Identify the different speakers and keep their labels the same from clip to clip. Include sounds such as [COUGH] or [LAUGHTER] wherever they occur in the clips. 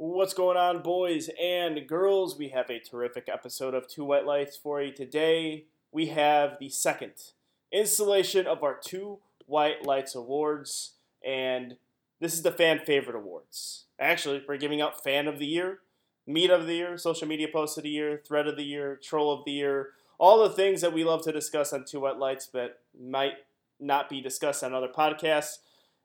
Speaker 1: What's going on, boys and girls? We have a terrific episode of Two White Lights for you today. We have the second installation of our Two White Lights Awards, and this is the fan favorite awards. Actually, we're giving out Fan of the Year, Meet of the Year, Social Media Post of the Year, Thread of the Year, Troll of the Year, all the things that we love to discuss on Two White Lights, but might not be discussed on other podcasts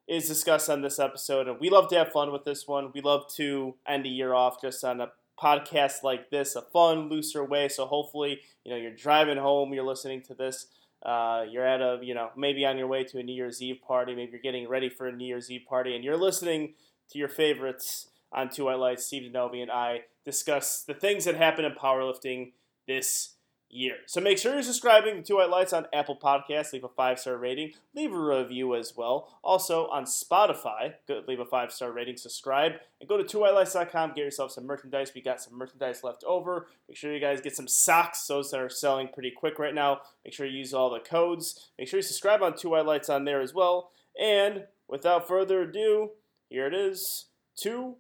Speaker 1: is discussed on this episode. And we love to have fun with this one. We love to end the year off just on a podcast like this, a fun, looser way. So hopefully, you know, you're driving home, you're listening to this. Uh, you're at a, you know, maybe on your way to a New Year's Eve party. Maybe you're getting ready for a New Year's Eve party, and you're listening to your favorites on Two White Lights. Steve Denovi and I discuss the things that happen in powerlifting this year. So make sure you're subscribing to Two White Lights on Apple Podcasts. Leave a five star rating. Leave a review as well. Also on Spotify, go, leave a five star rating. Subscribe and go to twowhitelights.com. Get yourself some merchandise. We got some merchandise left over. Make sure you guys get some socks. Those are selling pretty quick right now. Make sure you use all the codes. Make sure you subscribe on Two White Lights on there as well. And without further ado, here it is. Two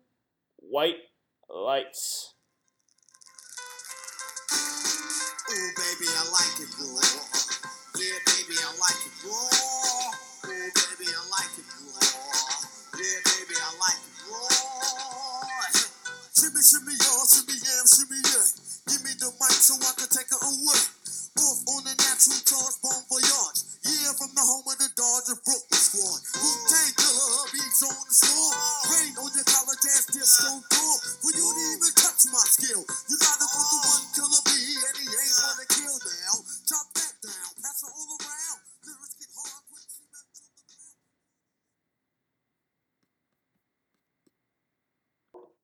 Speaker 1: White Lights.
Speaker 2: Ooh, baby, I like it raw. Yeah, baby, I like it raw. Ooh, baby, I like it raw. Yeah, baby, I like it raw. Shimmy, shimmy, y'all, shimmy, yam, shimmy, yeah. Give me the mic so I can take it away. Off on a natural charge, bon voyage. Yeah, from the home of the Dodger Brooklyn squad. Wu-Tang Killer, beats on the score. Rain on your college ass disco door. For you to even touch my skill, you gotta put the one killer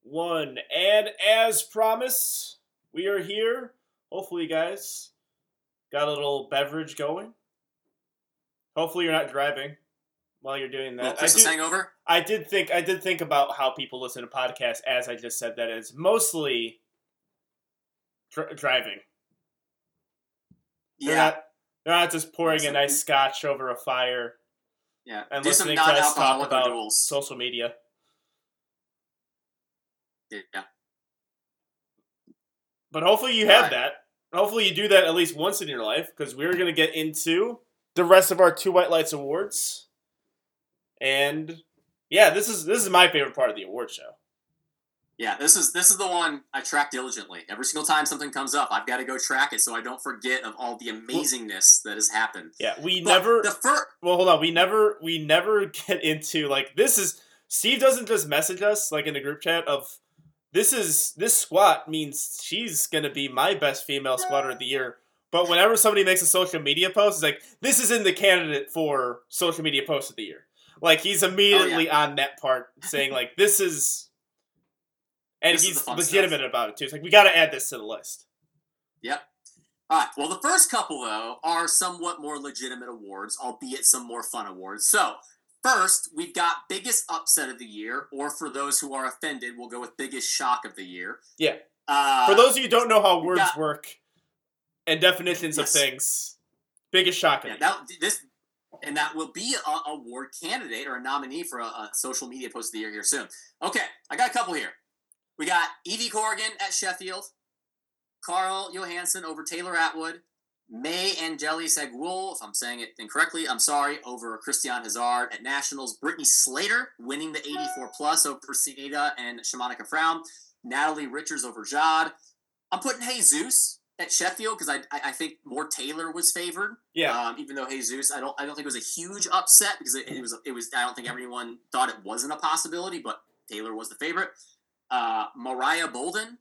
Speaker 1: one. And as promised, we are here. Hopefully, you guys got a little beverage going. Hopefully, you're not driving while you're doing that. I
Speaker 3: Christmas
Speaker 1: did,
Speaker 3: hangover.
Speaker 1: I did think I did think about how people listen to podcasts. As I just said, that is mostly dr- driving. They're
Speaker 3: Yeah,
Speaker 1: not. They're not just pouring a nice scotch over a fire
Speaker 3: yeah.
Speaker 1: and
Speaker 3: Do
Speaker 1: listening to us talk about
Speaker 3: duels.
Speaker 1: social media.
Speaker 3: Yeah,
Speaker 1: But hopefully you have
Speaker 3: Right.
Speaker 1: that. Hopefully you do that at least once in your life because we're going to get into the rest of our Two White Lights awards. And yeah, this is this is my favorite part of the award show.
Speaker 3: yeah. This is this is the one I track diligently. Every single time something comes up, I've got to go track it so I don't forget of all the amazingness that has happened.
Speaker 1: Yeah, we
Speaker 3: But
Speaker 1: never
Speaker 3: the first.
Speaker 1: Well, hold on. We never we never [LAUGHS] get into like this is Steve doesn't just message us like in the group chat of this is this squat means she's going to be my best female squatter of the year. But whenever somebody makes a social media post, it's like this is in the candidate for social media post of the year. Like he's immediately oh, on that part saying like this is and
Speaker 3: This
Speaker 1: he's
Speaker 3: fun
Speaker 1: legitimate about it too. It's like we got to add this to the list.
Speaker 3: Yep. All right. Well, the first couple though are somewhat more legitimate awards, albeit some more fun awards. So. First, we've got biggest upset of the year, or for those who are offended, we'll go with biggest shock of the year.
Speaker 1: Yeah.
Speaker 3: Uh,
Speaker 1: For those of you who don't know how words
Speaker 3: got-
Speaker 1: work and definitions
Speaker 3: Yes.
Speaker 1: of things, biggest shock of
Speaker 3: Yeah,
Speaker 1: the year.
Speaker 3: that this and that will be a award candidate or a nominee for a, a social media post of the year here soon. Okay, I got a couple here. We got Evie Corrigan at Sheffield, Carl Johansson over Taylor Atwood, May Angeli Segwool, if I'm saying it incorrectly, I'm sorry, over Christian Hazard at Nationals, Brittany Slater winning the 84 plus over Sinita and Shamanika Frown, Natalie Richards over Jad. I'm putting Jesus at Sheffield because I, I I think more Taylor was favored.
Speaker 1: Yeah.
Speaker 3: Um, even though Jesus, I don't, I don't think it was a huge upset because it, it was, it was. I don't think everyone thought it wasn't a possibility, but Taylor was the favorite. Uh, Mariah Bolden,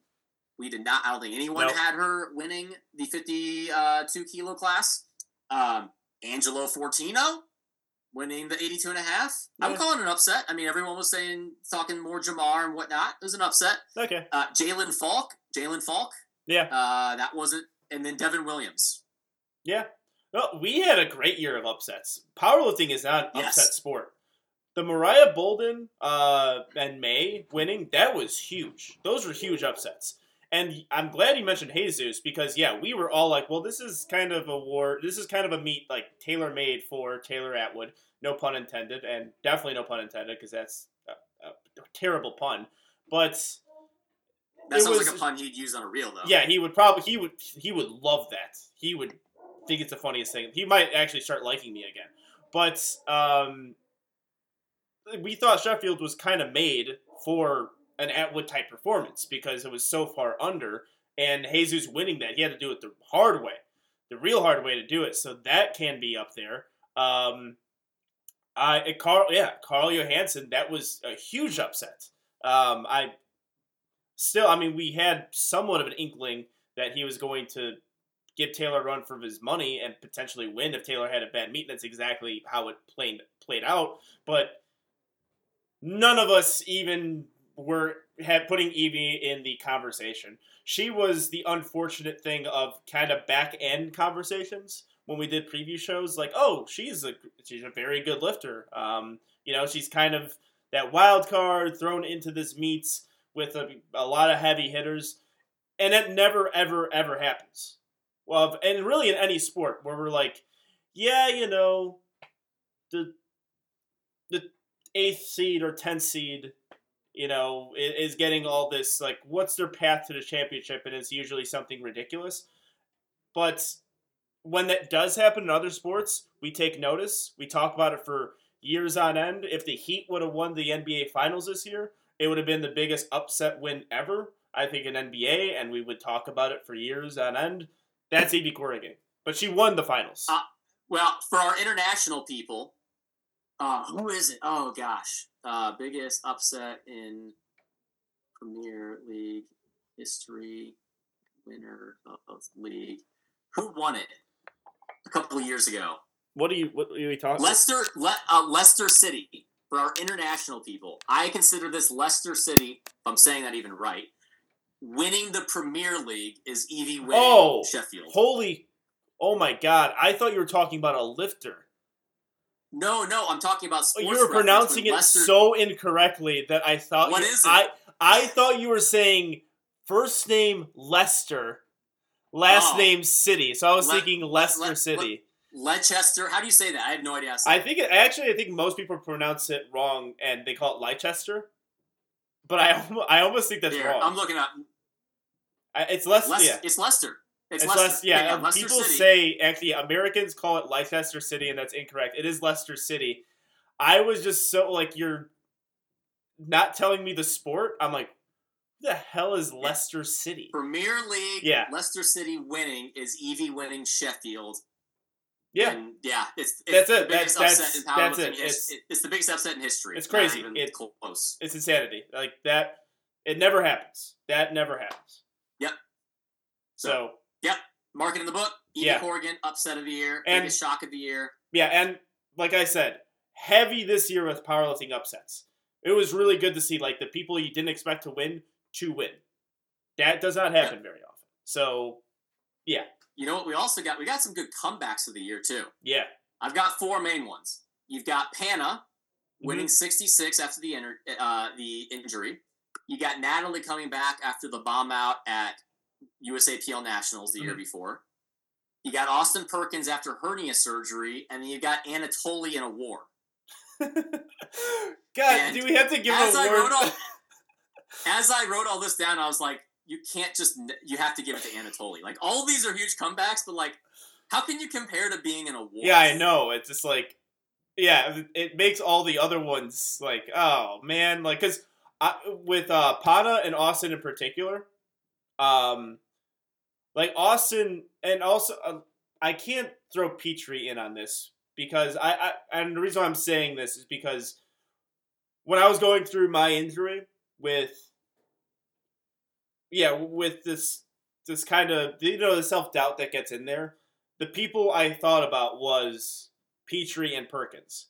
Speaker 3: we did not. I don't think anyone
Speaker 1: Nope.
Speaker 3: had her winning the fifty-two kilo class. Um, Angelo Fortino winning the 82 and a half. I'm calling it an upset. I mean, everyone was saying talking more Jamar and whatnot. It was an upset.
Speaker 1: Okay.
Speaker 3: Uh, Jalen Falk, Jalen Falk,
Speaker 1: Yeah.
Speaker 3: uh, that wasn't. And then Devin Williams.
Speaker 1: Yeah. No, we had a great year of upsets. Powerlifting is not an
Speaker 3: Yes.
Speaker 1: upset sport. The Mariah Bolden uh, and May winning, that was huge. Those were huge upsets. And I'm glad you mentioned Jesus because, yeah, we were all like, well, this is kind of a war. This is kind of a meet, like, tailor made for Taylor Atwood. No pun intended. And definitely no pun intended because that's a, a terrible pun. But
Speaker 3: That sounds
Speaker 1: was-
Speaker 3: like a pun he'd use on a reel, though.
Speaker 1: Yeah, he would probably he would he would love that. He would think it's the funniest thing. He might actually start liking me again. But um, we thought Sheffield was kind of made for an Atwood type performance because it was so far under, and Jesus winning that he had to do it the hard way, the real hard way to do it. So that can be up there. Um, I and Carl, yeah, Carl Johansson, that was a huge upset. Um, I still, I mean, we had somewhat of an inkling that he was going to give Taylor a run for his money and potentially win if Taylor had a bad meet. That's exactly how it played played out. But none of us even were had putting Evie in the conversation. She was the unfortunate thing of kind of back end conversations when we did preview shows. Like, oh, she's a she's a very good lifter. Um, you know, she's kind of that wild card thrown into this meets with a, a lot of heavy hitters, and it never ever ever happens. Well, and really in any sport where we're like, yeah, you know, the the eighth seed or tenth seed, you know, is getting all this like, what's their path to the championship, and it's usually something ridiculous. But when that does happen in other sports, we take notice. We talk about it for years on end. If the Heat would have won the NBA Finals this year, it would have been the biggest upset win ever. I think in NBA, and we would talk about it for years on end. That's Evie Corrigan, but she won the finals.
Speaker 3: Uh, Well, for our international people, uh, who is it? Oh gosh, uh, biggest upset in Premier League history, winner of, league. Who won it a couple of years ago?
Speaker 1: what are you? What are you talking?
Speaker 3: Leicester, Le, uh, Leicester City. For our international people, I consider this Leicester City. If I'm saying that even right, winning the Premier League is Evie winning
Speaker 1: Oh,
Speaker 3: Sheffield.
Speaker 1: Holy! Oh my God! I thought you were talking about a lifter.
Speaker 3: No, no, I'm talking about.
Speaker 1: Oh,
Speaker 3: Sports
Speaker 1: you were pronouncing it
Speaker 3: Leicester-
Speaker 1: so incorrectly that I thought.
Speaker 3: What
Speaker 1: you,
Speaker 3: is it?
Speaker 1: I I thought you were saying first name Lester, last
Speaker 3: Oh.
Speaker 1: name City. So I was
Speaker 3: Le-
Speaker 1: thinking Leicester
Speaker 3: Le-
Speaker 1: City.
Speaker 3: Leicester. How do you say that? I have no idea. How to say
Speaker 1: I think it, actually I think most people pronounce it wrong and they call it Leicester. But I [LAUGHS] I almost think that's
Speaker 3: Here,
Speaker 1: wrong.
Speaker 3: I'm looking up.
Speaker 1: I- it's less
Speaker 3: Lec-
Speaker 1: yeah.
Speaker 3: It's Leicester. It's,
Speaker 1: It's,
Speaker 3: Leicester.
Speaker 1: less, yeah. uh,
Speaker 3: Leicester
Speaker 1: people
Speaker 3: City.
Speaker 1: say actually Americans call it Leicester City, and that's incorrect. It is Leicester City. I was just so like you're not telling me the sport. I'm like, the hell is Leicester City?
Speaker 3: Premier League.
Speaker 1: Yeah.
Speaker 3: Leicester City winning is Evie winning Sheffield.
Speaker 1: Yeah,
Speaker 3: And yeah, it's, it's
Speaker 1: That's
Speaker 3: the
Speaker 1: it.
Speaker 3: biggest
Speaker 1: That's-
Speaker 3: upset
Speaker 1: that's- that's it.
Speaker 3: It's,
Speaker 1: It's-
Speaker 3: the biggest upset in history.
Speaker 1: it's crazy.
Speaker 3: It's
Speaker 1: It-
Speaker 3: close.
Speaker 1: it's insanity. Like that, it never happens. That never happens.
Speaker 3: Yep.
Speaker 1: So
Speaker 3: Mark it in the book. Evie
Speaker 1: Yeah.
Speaker 3: Corrigan, upset of the year,
Speaker 1: And-
Speaker 3: biggest shock of the year.
Speaker 1: Yeah, and like I said, heavy this year with powerlifting upsets. It was really good to see like the people you didn't expect to win to win. That does not happen very often. So yeah.
Speaker 3: You know what? We also got we got some good comebacks of the year too.
Speaker 1: yeah,
Speaker 3: I've got four main ones. You've got Pana winning
Speaker 1: Mm-hmm.
Speaker 3: 66 after the inter- uh, the injury. You got Natalie coming back after the bomb out at USAPL Nationals the year
Speaker 1: Mhm.
Speaker 3: before. You got Austin Perkins after hernia surgery, and then you got Anatoly in a war. [LAUGHS]
Speaker 1: God,
Speaker 3: And
Speaker 1: do we have to give
Speaker 3: as
Speaker 1: a
Speaker 3: I
Speaker 1: word?
Speaker 3: wrote all, [LAUGHS] as I wrote all this down, I was like, you can't just you have to give it to Anatoly. Like all these are huge comebacks, but like, how can you compare to being in a war?
Speaker 1: yeah, I know. It's just like, yeah, it makes all the other ones like, oh man, like because with uh, Pana and Austin in particular, um, like Austin and also uh, I can't throw Petrie in on this because I, I and the reason I'm saying this is because when I was going through my injury with yeah with this this kind of you know the self doubt that gets in there the people I thought about was Petrie and Perkins.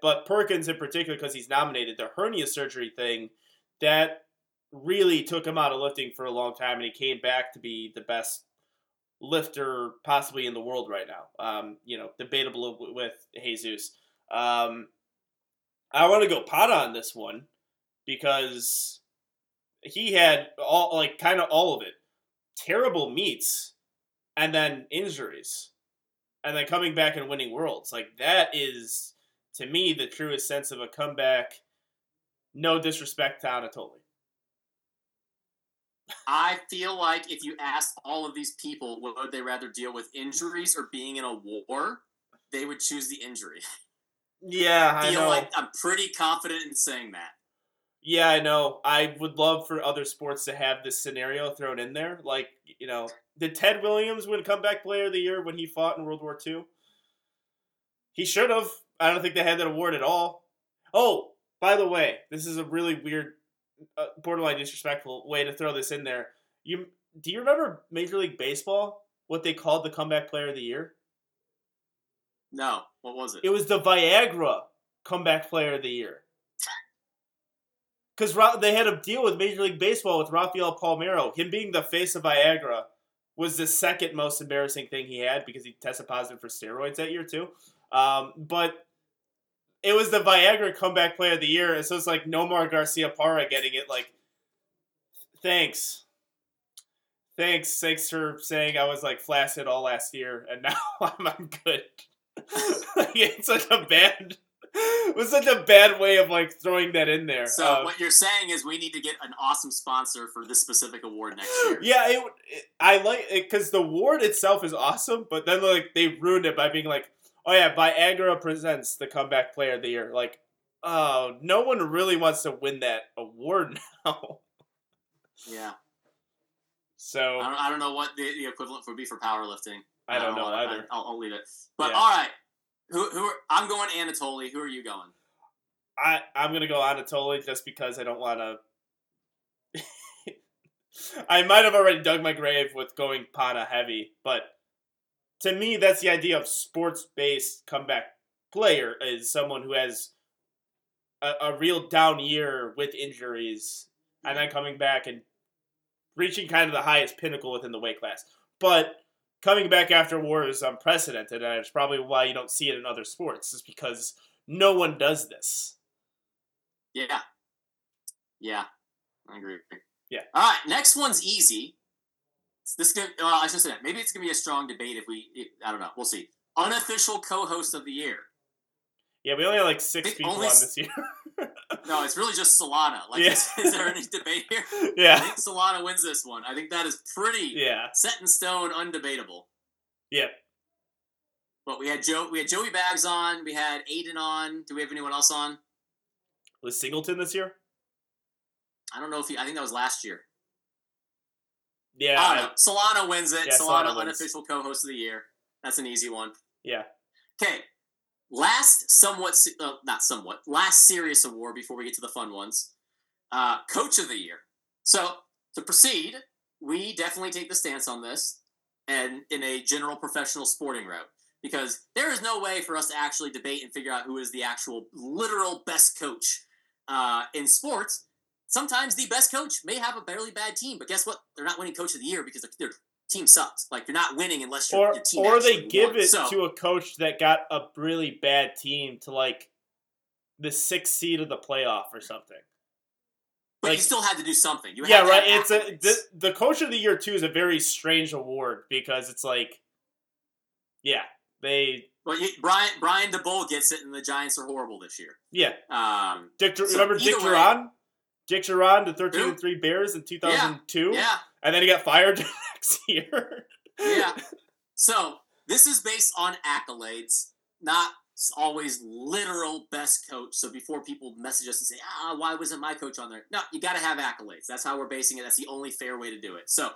Speaker 1: But Perkins in particular, because he's nominated, the hernia surgery thing, that really took him out of lifting for a long time, and he came back to be the best lifter possibly in the world right now. Um, you know, debatable with Jesus. Um, I want to go pot on this one because he had all like kind of all of it. Terrible meets and then injuries and then coming back and winning worlds like that is to me the truest sense of a comeback no disrespect to anatoly
Speaker 3: I feel like if you asked all of these people would they rather deal with injuries or being in a war, they would choose the injury.
Speaker 1: Yeah, I
Speaker 3: feel
Speaker 1: know.
Speaker 3: like I'm pretty confident in saying that.
Speaker 1: Yeah, I know. I would love for other sports to have this scenario thrown in there. Like, you know, did Ted Williams win comeback player of the year when he fought in World War II? He should have. I don't think they had that award at all. Oh, by the way, this is a really weird, uh, borderline disrespectful way to throw this in there. You do you remember Major League Baseball? What they called the comeback player of the year?
Speaker 3: No, what was it?
Speaker 1: It was the Viagra comeback player of the year. Because they had a deal with Major League Baseball with Rafael Palmeiro. Him being the face of Viagra was the second most embarrassing thing he had because he tested positive for steroids that year too. Um, but it was the Viagra comeback player of the year, and so it's like Nomar Garciaparra getting it. Like, thanks, thanks, thanks for saying I was like flaccid all last year, and now [LAUGHS] I'm, I'm good. like, [LAUGHS] it's such a bad it was such a bad way of like throwing that in there.
Speaker 3: So
Speaker 1: Um,
Speaker 3: what you're saying is we need to get an awesome sponsor for this specific award next year.
Speaker 1: yeah, it, it- I like it because the award itself is awesome, but then like they ruined it by being like, "Oh yeah, Viagra presents the comeback player of the year." Like, oh, no one really wants to win that award [LAUGHS] now.
Speaker 3: Yeah.
Speaker 1: So
Speaker 3: I don't, I don't know what the, the equivalent would be for powerlifting.
Speaker 1: I don't know
Speaker 3: I-
Speaker 1: either.
Speaker 3: I'll, I'll leave it. But
Speaker 1: Yeah.
Speaker 3: all right, who who are, I'm going Anatoly. Who are you going?
Speaker 1: I I'm gonna go Anatoly just because I don't want to. [LAUGHS] I might have already dug my grave with going Pana heavy, but to me, that's the idea of sports based comeback player is someone who has a, a real down year with injuries and then coming back and reaching kind of the highest pinnacle within the weight class. But coming back after war is unprecedented, and it's probably why you don't see it in other sports, is because no one does this.
Speaker 3: Yeah. Yeah. I agree. With you.
Speaker 1: Yeah.
Speaker 3: All right. Next one's easy. This is gonna, well, I should say that. Maybe it's gonna be a strong debate if we. I don't know. We'll see. Unofficial co-host of the year.
Speaker 1: Yeah, we only had like six people
Speaker 3: only
Speaker 1: on this year. [LAUGHS]
Speaker 3: No, it's really just Solana. Like,
Speaker 1: Yeah.
Speaker 3: is, is there any debate here? [LAUGHS]
Speaker 1: Yeah, I
Speaker 3: think Solana wins this one. I think that is pretty
Speaker 1: yeah,
Speaker 3: set in stone, undebatable.
Speaker 1: yeah.
Speaker 3: But we had Joe, we had Joey Bags on, we had Aiden on. Do we have anyone else on?
Speaker 1: Was Singleton this year?
Speaker 3: I don't know if he. I think that was last year.
Speaker 1: Yeah,
Speaker 3: I don't know. Solana wins it.
Speaker 1: Yeah,
Speaker 3: Solana,
Speaker 1: Solana wins.
Speaker 3: unofficial co-host of the year. That's an easy one.
Speaker 1: yeah.
Speaker 3: Okay. Last somewhat, uh, not somewhat, last serious award before we get to the fun ones. Uh, Coach of the year. So to proceed, we definitely take the stance on this, and in a general professional sporting route, because there is no way for us to actually debate and figure out who is the actual literal best coach uh, in sports. Sometimes the best coach may have a barely bad team, but guess what? They're not winning Coach of the Year because their, their team sucks. Like you're not winning unless your,
Speaker 1: Or
Speaker 3: your team
Speaker 1: or they give
Speaker 3: won.
Speaker 1: it
Speaker 3: So-
Speaker 1: to a coach that got a really bad team to like the sixth seed of the playoff or something.
Speaker 3: But
Speaker 1: Like-
Speaker 3: you still had to do something. You
Speaker 1: yeah, right. It's a the, the coach of the year too is a very strange award because it's like, yeah, they
Speaker 3: But you, Brian Brian Daboll gets it, and the Giants are horrible this year.
Speaker 1: yeah.
Speaker 3: Um,
Speaker 1: Dick,
Speaker 3: So
Speaker 1: remember Dick Jauron? Dick Jauron, the thirteen and three Bears in two thousand two,
Speaker 3: yeah,
Speaker 1: and then he got fired [LAUGHS] next year.
Speaker 3: yeah. So this is based on accolades, not always literal best coach. So before people message us and say, "Ah, why wasn't my coach on there?" No, you got to have accolades. That's how we're basing it. That's the only fair way to do it. So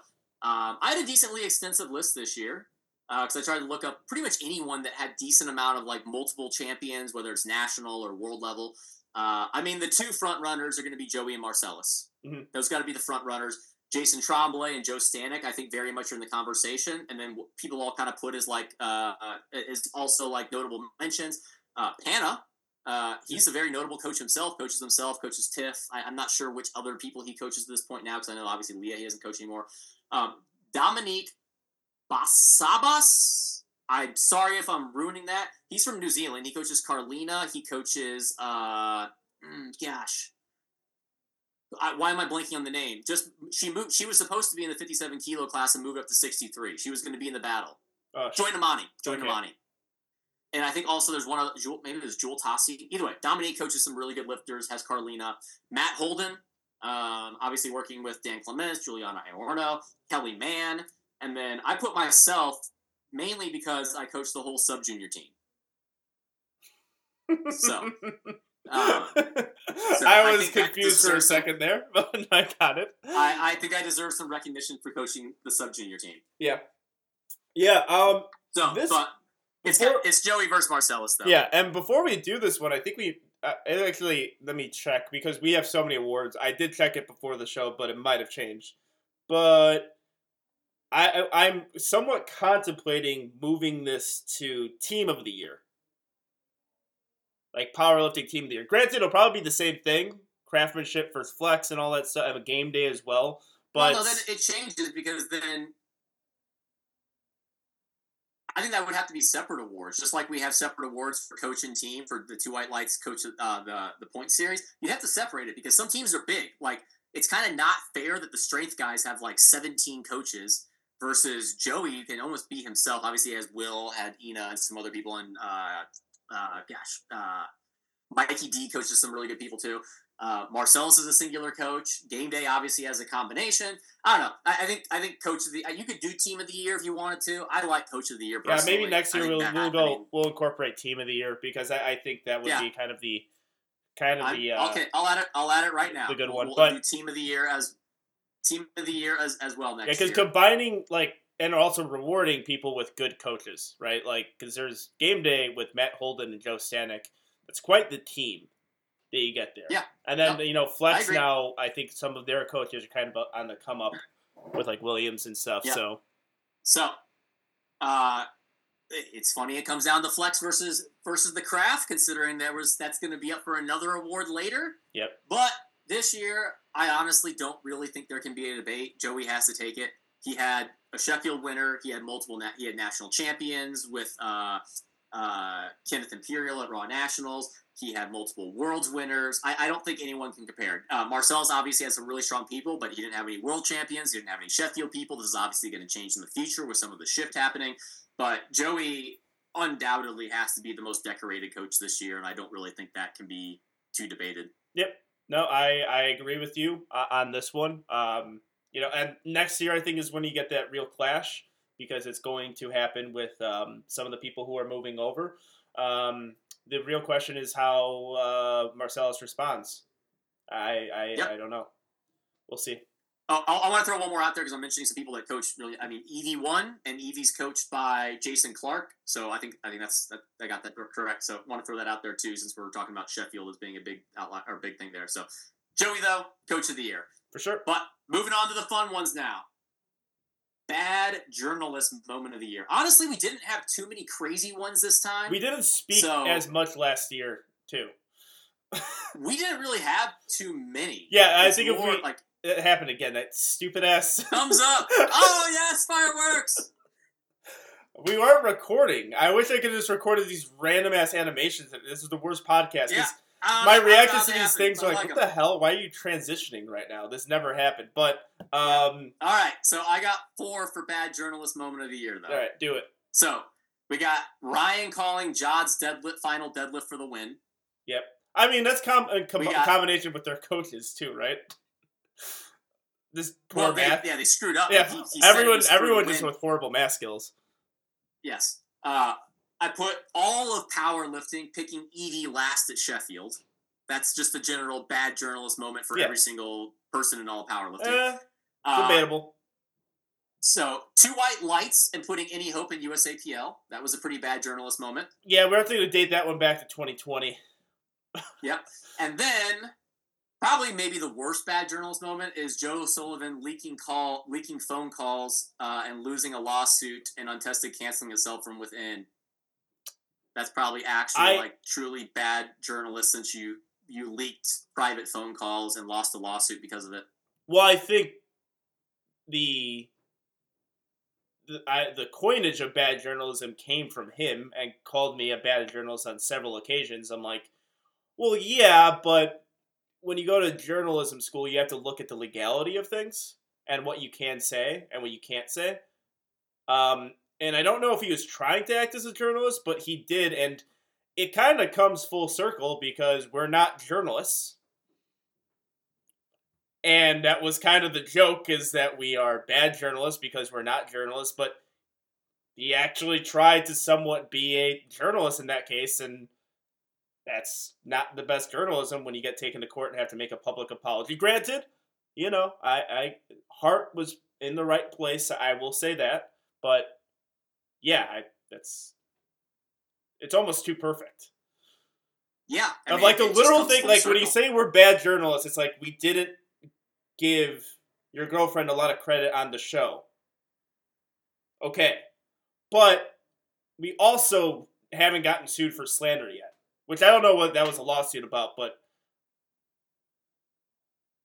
Speaker 3: um, I had a decently extensive list this year because I tried to look up pretty much anyone that had decent amount of like multiple champions, whether it's national or world level. Uh, I mean, the two front runners are going to be Joey and Marcellus.
Speaker 1: Mhm.
Speaker 3: Those got to be the front runners. Jason Tremblay and Joe Stanek, I think, very much are in the conversation. And then what people all kind of put as like uh, uh, is also like notable mentions. Uh, Pana, uh, he's a very notable coach himself. Coaches himself, coaches Tiff. I, I'm not sure which other people he coaches at this point now because I know obviously Leah he doesn't coach anymore. Um, Dominique Basabas. I'm sorry if I'm ruining that. He's from New Zealand. He coaches Carlina. He coaches, uh, mm, gosh, I, why am I blanking on the name? Just she moved. She was supposed to be in the 57 kilo class and moved up to 63. She was going to be in the battle.
Speaker 1: Sh-
Speaker 3: Joy Nnamani. Joy
Speaker 1: Okay.
Speaker 3: Nnamani. And I think also there's one other, Jewel, maybe there's Jewel Tossi. Either way, Dominique coaches some really good lifters, has Carlina. Matt Holden, Um, obviously, working with Dan Clements, Juliana Iorno, Kelly Mann, and then I put myself mainly because I coach the whole sub junior team. So, [LAUGHS] um,
Speaker 1: I
Speaker 3: I
Speaker 1: was
Speaker 3: that
Speaker 1: confused for a second there, [LAUGHS] but I got it.
Speaker 3: I, I think I deserve some recognition for coaching the sub junior team.
Speaker 1: Yeah. Yeah. Um.
Speaker 3: So,
Speaker 1: This-
Speaker 3: but it's
Speaker 1: before-
Speaker 3: it's Joey versus Marcellus though.
Speaker 1: Yeah. And before we do this one, I think we uh, it actually let me check because we have so many awards. I did check it before the show, but it might have changed. But I, I I'm somewhat contemplating moving this to team of the year, like powerlifting team of the year. Granted, it'll probably be the same thing, craftsmanship versus flex and all that stuff. Have a game day as well. But
Speaker 3: well, no, then it changes because then I think that would have to be separate awards, just like we have separate awards for coach and team for the two white lights coach uh, the the point series. You have to separate it because some teams are big. Like it's kind of not fair that the strength guys have like 17 coaches versus Joey can almost be himself. Obviously, has Will, had Ina, and some other people, and uh, uh, gosh, uh, Mikey D coaches some really good people too. Uh, Marcellus is a singular coach. Game Day obviously has a combination. I don't know. I, I think I think coach of the you could do team of the year if you wanted to. I like coach of the year.
Speaker 1: Yeah, maybe next year we'll
Speaker 3: that-
Speaker 1: we'll
Speaker 3: I
Speaker 1: go
Speaker 3: mean,
Speaker 1: we'll incorporate team of the year because I, I think that would
Speaker 3: Yeah.
Speaker 1: be kind of the kind of
Speaker 3: I'm-
Speaker 1: the uh,
Speaker 3: okay, I'll add it. I'll add it right now.
Speaker 1: the good
Speaker 3: We'll-
Speaker 1: one,
Speaker 3: We'll,
Speaker 1: but-
Speaker 3: do team of the year as team of the year as, as well next
Speaker 1: yeah
Speaker 3: because
Speaker 1: combining like and also rewarding people with good coaches right like because there's game day with Matt Holden and Joe Stanek it's quite the team that you get there
Speaker 3: Yeah.
Speaker 1: and then
Speaker 3: No,
Speaker 1: you know flex
Speaker 3: agree.
Speaker 1: now I think some of their coaches are kind of on the come up with like Williams and stuff
Speaker 3: Yeah.
Speaker 1: so
Speaker 3: So, uh, it's funny. It comes down to flex versus versus the craft, considering there was that's going to be up for another award later.
Speaker 1: Yep.
Speaker 3: But this year, I honestly don't really think there can be a debate. Joey has to take it. He had a Sheffield winner. He had multiple. Na- he had national champions with uh, uh, Kenneth Imperial at Raw Nationals. He had multiple Worlds winners. I, I don't think anyone can compare. Uh, Marcellus obviously has some really strong people, but he didn't have any World champions. He didn't have any Sheffield people. This is obviously going to change in the future with some of the shift happening. But Joey undoubtedly has to be the most decorated coach this year, and I don't really think that can be too debated.
Speaker 1: Yep. No, I I agree with you uh, on this one. Um, you know, and next year I think is when you get that real clash because it's going to happen with um, some of the people who are moving over. Um, the real question is how uh, Marcellus responds. I I,
Speaker 3: Yep.
Speaker 1: I don't know. We'll see.
Speaker 3: Oh, I, I want to throw one more out there because I'm mentioning some people that coach. Really, I mean, Evie won, and Evie's coached by Jason Clark. So I think I think that's that, I got that correct. So I want to throw that out there too, since we're talking about Sheffield as being a big outline or big thing there. So Joey though, coach of the year.
Speaker 1: For sure.
Speaker 3: But moving on to the fun ones now. Bad journalist moment of the year. Honestly, we didn't have too many crazy ones this time.
Speaker 1: We didn't speak
Speaker 3: So-
Speaker 1: as much last year too. [LAUGHS]
Speaker 3: We didn't really have too many.
Speaker 1: Yeah, I
Speaker 3: It's
Speaker 1: think if we
Speaker 3: like
Speaker 1: it happened again, that stupid ass. [LAUGHS]
Speaker 3: thumbs up. oh yes, fireworks.
Speaker 1: We weren't recording. I wish I could have just recorded these random ass animations. This is the worst podcast.
Speaker 3: Yeah,
Speaker 1: My reactions to these
Speaker 3: happen,
Speaker 1: things are
Speaker 3: I
Speaker 1: like, what
Speaker 3: 'em.
Speaker 1: the hell? Why are you transitioning right now? This never happened. But um,
Speaker 3: All right, so I got four for bad journalist moment of the year though.
Speaker 1: all right, do it.
Speaker 3: So we got Ryan calling Jod's deadlift final deadlift for the win. Yep.
Speaker 1: I mean, that's com- com-
Speaker 3: got-
Speaker 1: combination with their coaches too, right? This poor
Speaker 3: Well, they,
Speaker 1: math.
Speaker 3: yeah, they screwed up.
Speaker 1: yeah,
Speaker 3: He- he
Speaker 1: everyone,
Speaker 3: the
Speaker 1: everyone just with horrible math skills.
Speaker 3: Yes. Uh, I put all of powerlifting picking Evie last at Sheffield. That's just a general bad journalist moment for
Speaker 1: Yeah.
Speaker 3: every single person in all powerlifting.
Speaker 1: Eh,
Speaker 3: Uh,
Speaker 1: debatable.
Speaker 3: so two white lights and putting any hope in USAPL. That was a pretty bad journalist moment.
Speaker 1: Yeah, we're going to date that one back to 2020.
Speaker 3: Yep. And then probably maybe the worst bad journalist moment is Joe Sullivan leaking call leaking phone calls uh, and losing a lawsuit and untested canceling itself from within. That's probably actually
Speaker 1: I-
Speaker 3: like truly bad journalist since you you leaked private phone calls and lost a lawsuit because of it.
Speaker 1: Well, I think the the, I, the coinage of bad journalism came from him and called me a bad journalist on several occasions. I'm like, well, yeah, but when you go to journalism school, you have to look at the legality of things and what you can say and what you can't say. Um, and I don't know if he was trying to act as a journalist, but he did, and it kind of comes full circle because we're not journalists. and that was kind of the joke is that we are bad journalists because we're not journalists, but he actually tried to somewhat be a journalist in that case, and that's not the best journalism when you get taken to court and have to make a public apology. Granted, you know, I, I heart was in the right place. I will say that, but yeah, I, that's it's almost too perfect.
Speaker 3: Yeah, I
Speaker 1: of
Speaker 3: mean,
Speaker 1: like
Speaker 3: just
Speaker 1: literal thing, like when you say we're bad journalists, it's like we didn't give your girlfriend a lot of credit on the show. Okay, but we also haven't gotten sued for slander yet, which I don't know what that was a lawsuit about, but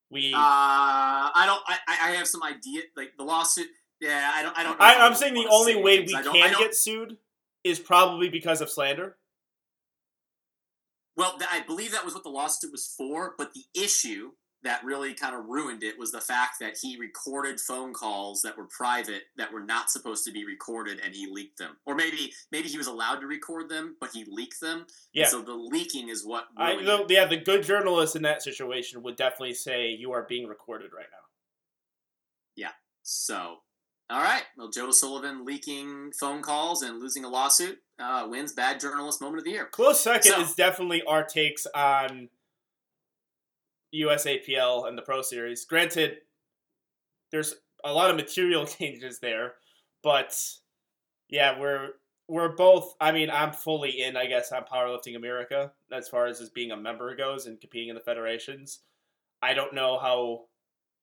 Speaker 1: we.
Speaker 3: Uh, I don't. I, I have some idea. Like the lawsuit. Yeah, I don't. I don't. Know
Speaker 1: I, I'm saying the only way we
Speaker 3: I don't- I
Speaker 1: can get sued is probably because of slander.
Speaker 3: Well, I believe that was what the lawsuit was for, but the issue that really kind of ruined it was the fact that he recorded phone calls that were private that were not supposed to be recorded and he leaked them. Or maybe maybe he was allowed to record them, but he leaked them.
Speaker 1: Yeah.
Speaker 3: And so the leaking is what
Speaker 1: I, the, yeah, the good journalist in that situation would definitely say you are being recorded right now.
Speaker 3: Yeah so, all right. Well, Joe Sullivan leaking phone calls and losing a lawsuit uh, wins bad journalist moment of the year.
Speaker 1: Close second
Speaker 3: So-
Speaker 1: is definitely our takes on USAPL and the Pro Series. Granted, there's a lot of material [LAUGHS] changes there, but yeah, we're we're both. I mean, I'm fully in. I guess on Powerlifting America as far as as being a member goes and competing in the federations. I don't know how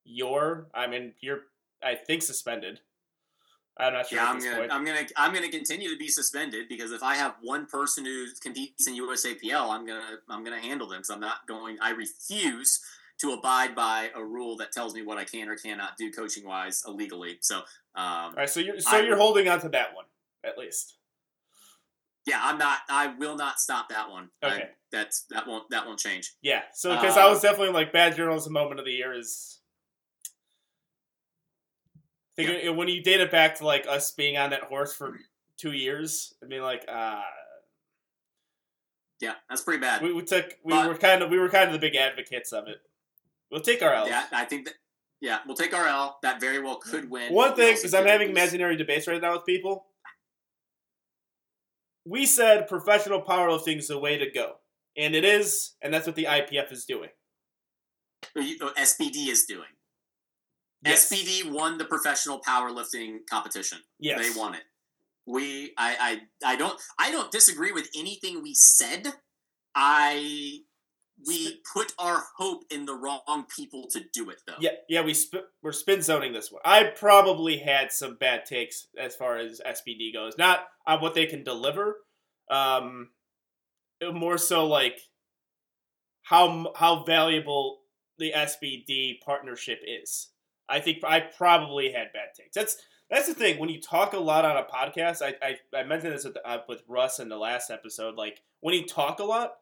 Speaker 1: you're. I mean, you're. I think suspended. I'm not sure
Speaker 3: Yeah, I'm gonna,
Speaker 1: point.
Speaker 3: I'm gonna, I'm gonna continue to be suspended because if I have one person who competes in USAPL, I'm gonna, I'm gonna handle them because I'm not going. I refuse to abide by a rule that tells me what I can or cannot do coaching wise illegally. So, um,
Speaker 1: All right, so you're so
Speaker 3: I
Speaker 1: you're holding on to that one at least.
Speaker 3: yeah, I'm not. I will not stop that one. I-
Speaker 1: Okay.
Speaker 3: that's that won't that won't change.
Speaker 1: Yeah, so because I
Speaker 3: Uh,
Speaker 1: was definitely like bad journalism moment of the year is. Think it- when you date it back to like us being on that horse for two years, I mean like uh
Speaker 3: Yeah, that's pretty bad.
Speaker 1: we, we took we
Speaker 3: But-
Speaker 1: were kind of we were kind of the big advocates of it. We'll take our L.
Speaker 3: Yeah, I think that. Yeah, we'll take our L. That very well could win.
Speaker 1: One thing, because I'm having
Speaker 3: lose.
Speaker 1: imaginary debates right now with people. We said professional powerlifting is the way to go, and it is, and that's what the IPF is doing.
Speaker 3: Or you- SBD is doing.
Speaker 1: Yes.
Speaker 3: SBD won the professional powerlifting competition.
Speaker 1: Yes,
Speaker 3: They won it. We I, I I don't I don't disagree with anything we said. I we put our hope in the wrong people to do it though.
Speaker 1: Yeah, yeah, we sp- we're spin zoning this one. I probably had some bad takes as far as SBD goes, not on what they can deliver, um, more so like how how valuable the SBD partnership is. I think I probably had bad takes. That's that's the thing when you talk a lot on a podcast. I I, I mentioned this with, uh, with Russ in the last episode. Like when you talk a lot,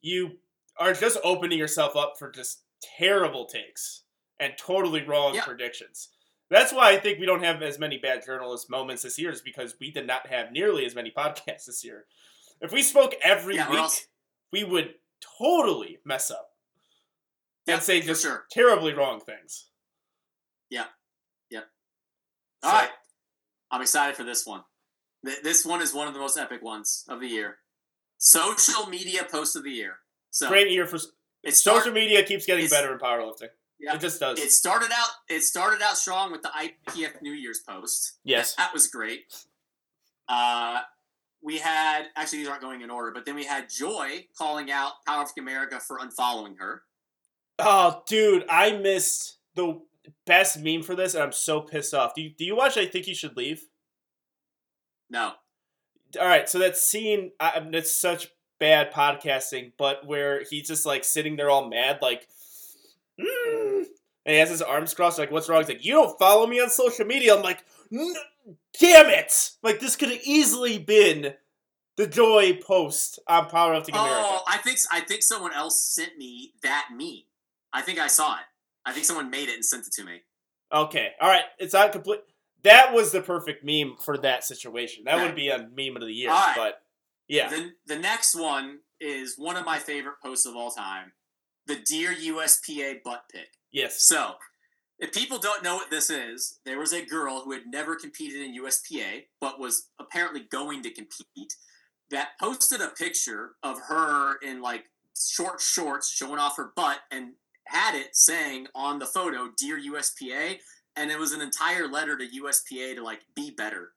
Speaker 1: you are just opening yourself up for just terrible takes and totally wrong
Speaker 3: Yeah.
Speaker 1: predictions. That's why I think we don't have as many bad journalist moments this year, is because we did not have nearly as many [LAUGHS] podcasts this year. If we spoke every
Speaker 3: Yeah,
Speaker 1: week, we would totally mess up
Speaker 3: Yeah,
Speaker 1: and say just
Speaker 3: sure.
Speaker 1: terribly wrong things.
Speaker 3: All
Speaker 1: So-
Speaker 3: right. I'm excited for this one. Th- This one is one of the most epic ones of the year. Social media post of the year. So
Speaker 1: Great year for
Speaker 3: it
Speaker 1: social
Speaker 3: start,
Speaker 1: media. Keeps getting better in powerlifting.
Speaker 3: Yeah.
Speaker 1: It just does.
Speaker 3: It started out. It started out strong with the IPF New Year's post.
Speaker 1: Yes.
Speaker 3: that was great. Uh, we had actually these aren't going in order, but then we had Joy calling out Powerlifting America for unfollowing her.
Speaker 1: Oh, dude, I missed the best meme for this, and I'm so pissed off. Do you, do you watch I Think You Should Leave?
Speaker 3: No,
Speaker 1: All right, so that scene, I, it's such bad podcasting, but where he's just like sitting there all mad, like, mm, and he has his arms crossed, like, what's wrong? He's like, you don't follow me on social media. I'm like, damn it! Like, this could have easily been the Joy post on Powerlifting America.
Speaker 3: oh, I think I think someone else sent me that meme. I think I saw it. I think someone made it and sent it to me.
Speaker 1: Okay, all right, it's not complete. That was the perfect meme for that situation. That
Speaker 3: Okay.
Speaker 1: would be a meme of the year,
Speaker 3: right.
Speaker 1: but yeah.
Speaker 3: The, the next one is one of my favorite posts of all time. the Dear USPA butt pick.
Speaker 1: Yes.
Speaker 3: So, if people don't know what this is, there was a girl who had never competed in USPA, but was apparently going to compete, that posted a picture of her in like short shorts showing off her butt and had it saying on the photo, Dear USPA. And it was an entire letter to USPA to like be better.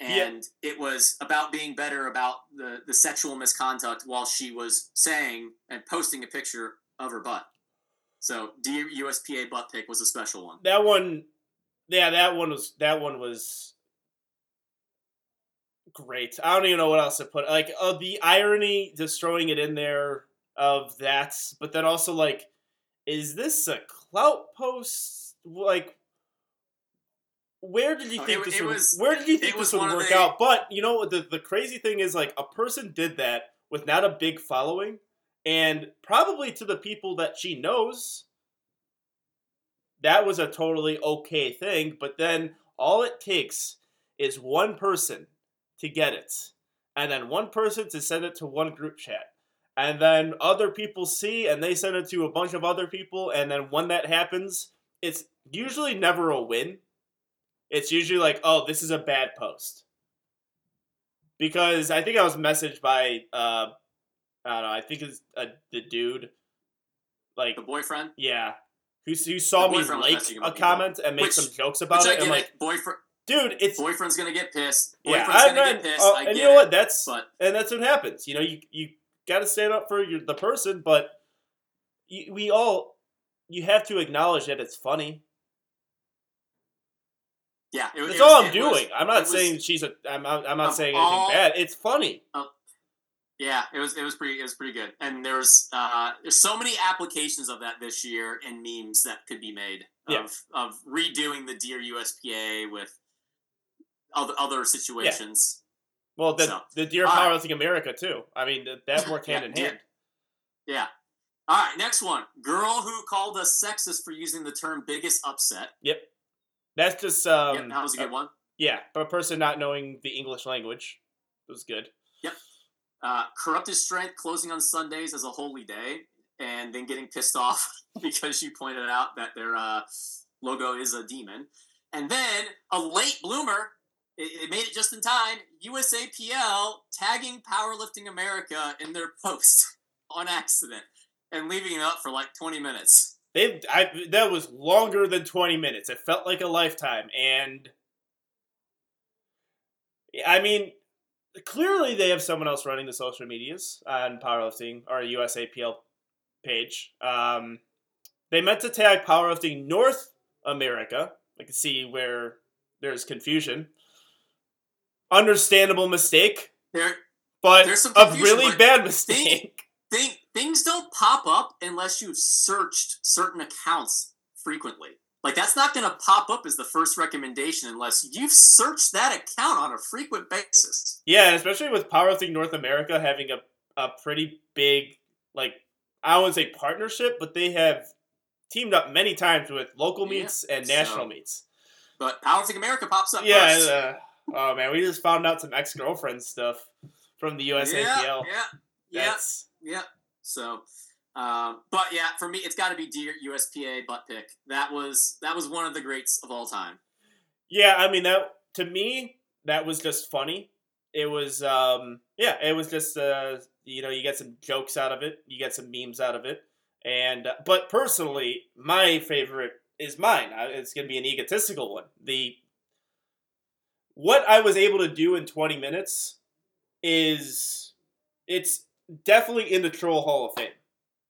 Speaker 1: Yeah.
Speaker 3: And it was about being better about the, the sexual misconduct while she was saying and posting a picture of her butt. So Dear USPA butt pick was a special one.
Speaker 1: that one yeah that one was that one was great i don't even know what else to put like uh, the irony just throwing it in there of that but then also like is this a clout post like where did you think
Speaker 3: it-
Speaker 1: this
Speaker 3: it
Speaker 1: would,
Speaker 3: was-
Speaker 1: where did you think this would work
Speaker 3: the-
Speaker 1: out but you know the, the crazy thing is like a person did that with not a big following and probably to the people that she knows that was a totally okay thing. But then all it takes is one person to get it, and then one person to send it to one group chat. And then other people see and they send it to a bunch of other people. And then when that happens, it's usually never a win. It's usually like, oh, this is a bad post. Because I think I was messaged by, uh, I don't know, I think it's uh, the dude. Like,
Speaker 3: The boyfriend,
Speaker 1: yeah. Who, who saw me like a comment and make
Speaker 3: Which-
Speaker 1: some jokes about it. I'm like,
Speaker 3: it. Boyfriend,
Speaker 1: dude, it's
Speaker 3: boyfriend's gonna get pissed.
Speaker 1: yeah.
Speaker 3: Boyfriend's
Speaker 1: I
Speaker 3: gonna get pissed. I
Speaker 1: and you know what? That's
Speaker 3: But
Speaker 1: and that's what happens. You know, you you got to stand up for your, the person, but we all you have to acknowledge that it's funny.
Speaker 3: yeah, it,
Speaker 1: That's
Speaker 3: it
Speaker 1: all
Speaker 3: was-
Speaker 1: I'm
Speaker 3: it was-
Speaker 1: doing. I'm not
Speaker 3: it was-
Speaker 1: saying she's a. I'm not, I'm not saying
Speaker 3: all-
Speaker 1: anything bad. It's funny.
Speaker 3: Yeah, it was it was pretty it was pretty good, and there's uh, there's so many applications of that this year and memes that could be made of
Speaker 1: Yeah.
Speaker 3: of redoing the Dear USPA with other other situations.
Speaker 1: Well, the
Speaker 3: So,
Speaker 1: the Dear
Speaker 3: all right.
Speaker 1: Powerlifting America too. I mean, that, [LAUGHS] that worked hand
Speaker 3: Yeah,
Speaker 1: in hand.
Speaker 3: Yeah. All right, next one. Girl who called us sexist for using the term biggest upset. Yep.
Speaker 1: That's just um.
Speaker 3: yep, that was a good one.
Speaker 1: yeah, but a person not knowing the English language it was good. Yep.
Speaker 3: Uh, corrupted strength closing on Sundays as a holy day, and then getting pissed off [LAUGHS] because you pointed out that their uh, logo is a demon. And then a late bloomer, it, it made it just in time. USAPL tagging Powerlifting America in their post [LAUGHS] on accident and leaving it up for like 20 minutes.
Speaker 1: They, I, that was longer than 20 minutes. It felt like a lifetime. And I mean, clearly they have someone else running the social medias on powerlifting or USAPL page. Um, they meant to tag powerlifting North America. I can see where there's confusion. Understandable mistake,
Speaker 3: There,
Speaker 1: but
Speaker 3: There's some
Speaker 1: a really bad mistake. [LAUGHS]
Speaker 3: thing, things don't pop up unless you've searched certain accounts frequently. Like that's not going to pop up as the first recommendation unless you've searched that account on a frequent basis.
Speaker 1: Yeah, and especially with Powerlifting North America having a, a pretty big, like, I wouldn't say partnership, but they have teamed up many times with local
Speaker 3: Yeah,
Speaker 1: meets and
Speaker 3: so-
Speaker 1: national meets.
Speaker 3: But Powerlifting America pops up
Speaker 1: Yeah, uh, oh man, we just found out some ex girlfriend stuff from the USAPL.
Speaker 3: Yeah, yeah, yeah,
Speaker 1: That's
Speaker 3: yeah. So, um, but yeah, for me, it's got to be Dear USPA butt pick. That was that was one of the greats of all time.
Speaker 1: yeah. I mean that to me that was just funny. It was um yeah, it was just uh you know you get some jokes out of it, you get some memes out of it, and uh, but personally, my favorite is mine. Uh, It's gonna be an egotistical one. The what I was able to do in twenty minutes is it's definitely in the troll hall of fame,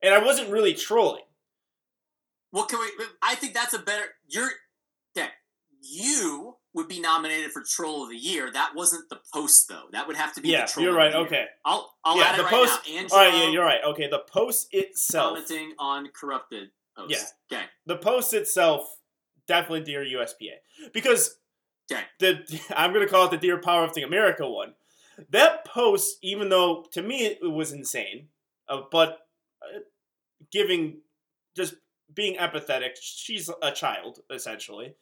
Speaker 1: and I wasn't really trolling.
Speaker 3: What can we? I think that's a better. You're okay. You would be nominated for Troll of the Year. That wasn't the post though. That would have to be.
Speaker 1: Yeah,
Speaker 3: the troll
Speaker 1: you're right. Okay,
Speaker 3: I'll I'll
Speaker 1: Yeah,
Speaker 3: add
Speaker 1: the
Speaker 3: it right
Speaker 1: post-
Speaker 3: now. Angelo
Speaker 1: all right. Yeah, you're right. Okay, the post itself.
Speaker 3: commenting on corrupted posts. Yeah. Okay.
Speaker 1: the post itself definitely dear USPA because
Speaker 3: Okay.
Speaker 1: the I'm gonna call it the Dear Powerlifting America one. That post, even though to me it was insane, uh, but uh, giving just being empathetic, she's a child essentially.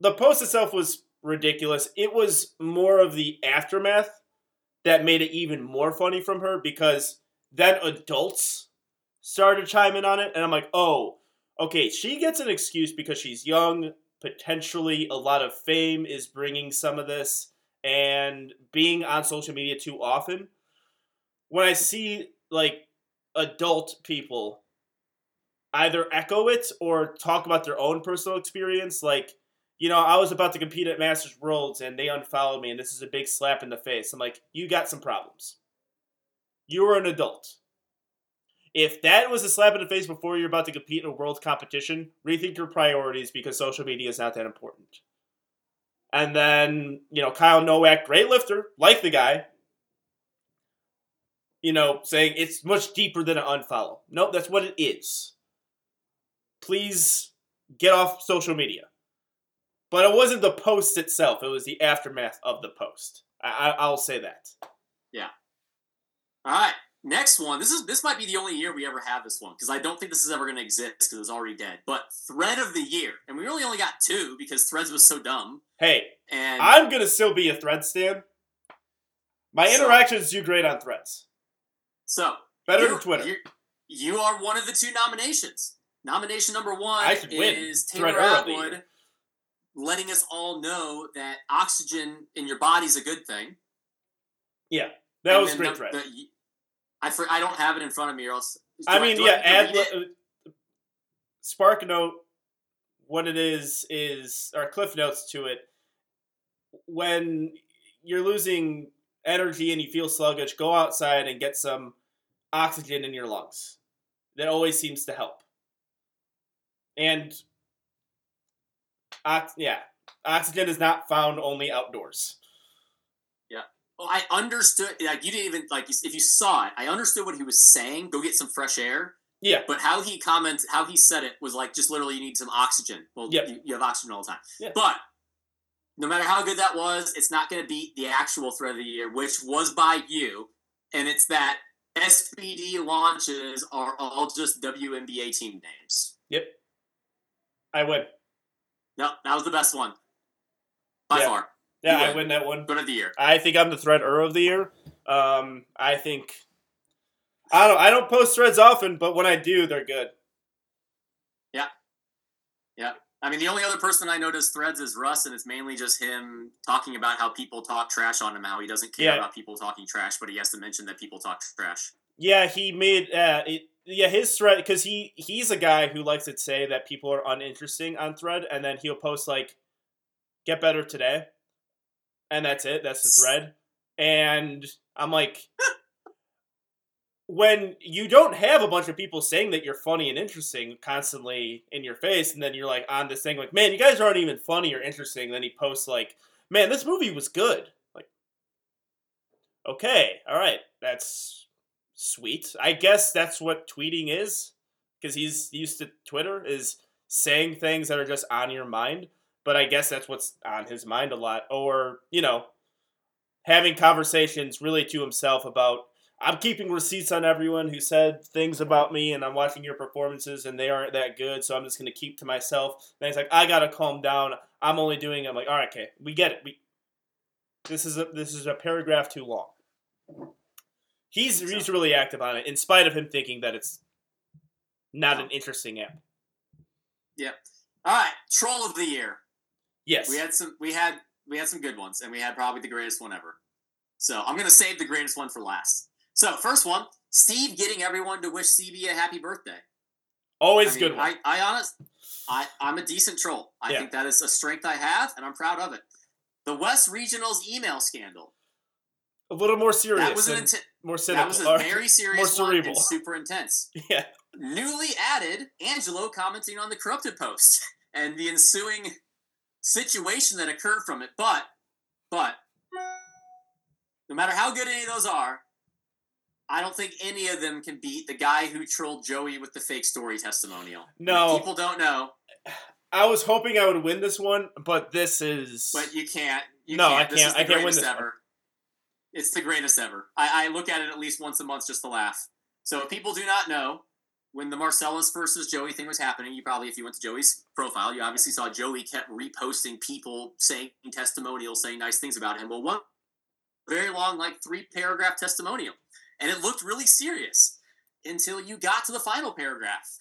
Speaker 1: The post itself was ridiculous. It was more of the aftermath that made it even more funny from her because then adults started in on it, and I'm like, oh, okay, she gets an excuse because she's young. Potentially, a lot of fame is bringing some of this, and being on social media too often. When I see like adult people either echo it or talk about their own personal experience, like you know, I was about to compete at Masters Worlds and they unfollowed me, and this is a big slap in the face. I'm like, you got some problems. You were an adult. If that was a slap in the face before you're about to compete in a world competition, rethink your priorities because social media is not that important. And then, you know, Kyle Nowak, great lifter, like the guy, you know, saying it's much deeper than an unfollow. Nope, that's what it is. Please get off social media. But it wasn't the post itself; it was the aftermath of the post. I, I, will say that.
Speaker 3: Yeah. All right. Next one. This is this might be the only year we ever have this one because I don't think this is ever going to exist because it's already dead. But thread of the year, and we really only got two because threads was so dumb.
Speaker 1: Hey,
Speaker 3: and
Speaker 1: I'm gonna still be a thread stan. My
Speaker 3: So-
Speaker 1: interactions do great on threads.
Speaker 3: so
Speaker 1: Better than Twitter.
Speaker 3: You are one of the two nominations. Nomination number one
Speaker 1: I should win.
Speaker 3: is Taylor
Speaker 1: Thread
Speaker 3: Atwood, letting us all know that oxygen in your body's a good thing.
Speaker 1: Yeah, that
Speaker 3: And
Speaker 1: was great
Speaker 3: num-
Speaker 1: thread.
Speaker 3: the- I for, I don't have it in front of me, or else.
Speaker 1: I mean,
Speaker 3: do
Speaker 1: yeah,
Speaker 3: to
Speaker 1: add uh, Spark Note. What it is is, or Cliff Notes to it. When you're losing energy and you feel sluggish, go outside and get some oxygen in your lungs. That always seems to help. And, ox- yeah, oxygen is not found only outdoors.
Speaker 3: Well, I understood. Like you didn't even like if you saw it, I understood what he was saying. Go get some fresh air.
Speaker 1: Yeah,
Speaker 3: But how he commented, how he said it was like just literally you need some oxygen. Well,
Speaker 1: Yep.
Speaker 3: you, you have oxygen all the time.
Speaker 1: Yeah.
Speaker 3: But no matter how good that was, it's not going to beat the actual thread of the year, which was by you, and it's that SBD launches are all just WNBA team names.
Speaker 1: yep. I win.
Speaker 3: No, that was the best one by
Speaker 1: Yeah.
Speaker 3: far.
Speaker 1: Yeah, I
Speaker 3: win.
Speaker 1: that one.
Speaker 3: Good of the year.
Speaker 1: I think I'm the thread threader of the year. Um, I think I don't I don't post threads often, but when I do, they're good. Yeah, yeah.
Speaker 3: I mean, the only other person I notice threads is Russ, and it's mainly just him talking about how people talk trash on him, how he doesn't care
Speaker 1: Yeah.
Speaker 3: about people talking trash, but he has to mention that people talk trash.
Speaker 1: Yeah, he made uh, it, yeah his thread because he he's a guy who likes to say that people are uninteresting on thread, and then he'll post like "get better today," and that's it. That's the thread, and I'm like. When you don't have a bunch of people saying that you're funny and interesting constantly in your face, and then you're like on this thing like, man, you guys aren't even funny or interesting. Then he posts like, man, this movie was good. Like, okay, all right, that's sweet. I guess that's what tweeting is, because he's used to Twitter is saying things that are just on your mind. But I guess that's what's on his mind a lot, or you know, having conversations really to himself about. I'm keeping receipts on everyone who said things about me, and I'm watching your performances, and they aren't that good. So I'm just gonna keep to myself. And he's like, I gotta calm down. I'm only doing. I'm like, all right, okay, we get it. We this is a this is a paragraph too long. He's he's really active on it, in spite of him thinking that it's not an interesting app. Yep.
Speaker 3: All right, troll of the year.
Speaker 1: Yes,
Speaker 3: We had some. We had we had some good ones, and we had probably the greatest one ever. So I'm gonna save the greatest one for last. So first one, Steve getting everyone to wish CB a happy birthday.
Speaker 1: always
Speaker 3: I
Speaker 1: good one.
Speaker 3: I, I honest, I, I'm a decent troll. I
Speaker 1: Yeah.
Speaker 3: think that is a strength I have, and I'm proud of it. The West Regionals email scandal.
Speaker 1: a little more serious,
Speaker 3: That was an inten-
Speaker 1: more
Speaker 3: that was a [LAUGHS] very serious one
Speaker 1: cerebral. [LAUGHS]
Speaker 3: super intense.
Speaker 1: yeah,
Speaker 3: Newly added, Angelo commenting on the corrupted post [LAUGHS] and the ensuing situation that occurred from it. But, but, no matter how good any of those are, I don't think any of them can beat the guy who trolled Joey with the fake story testimonial.
Speaker 1: No.
Speaker 3: people don't know,
Speaker 1: I was hoping I would win this one, but this is
Speaker 3: but you can't. You
Speaker 1: No,
Speaker 3: can't.
Speaker 1: I can't-
Speaker 3: is the
Speaker 1: I can't win
Speaker 3: greatest
Speaker 1: this one.
Speaker 3: ever. It's the greatest ever. I, I look at it at least once a month just to laugh. So if people do not know, when the Marcellus versus Joey thing was happening, you probably, if you went to Joey's profile, you obviously saw Joey kept reposting people saying testimonials, saying nice things about him. Well, one very long, like three paragraph testimonial, and it looked really serious. until you got to the final paragraph. [LAUGHS]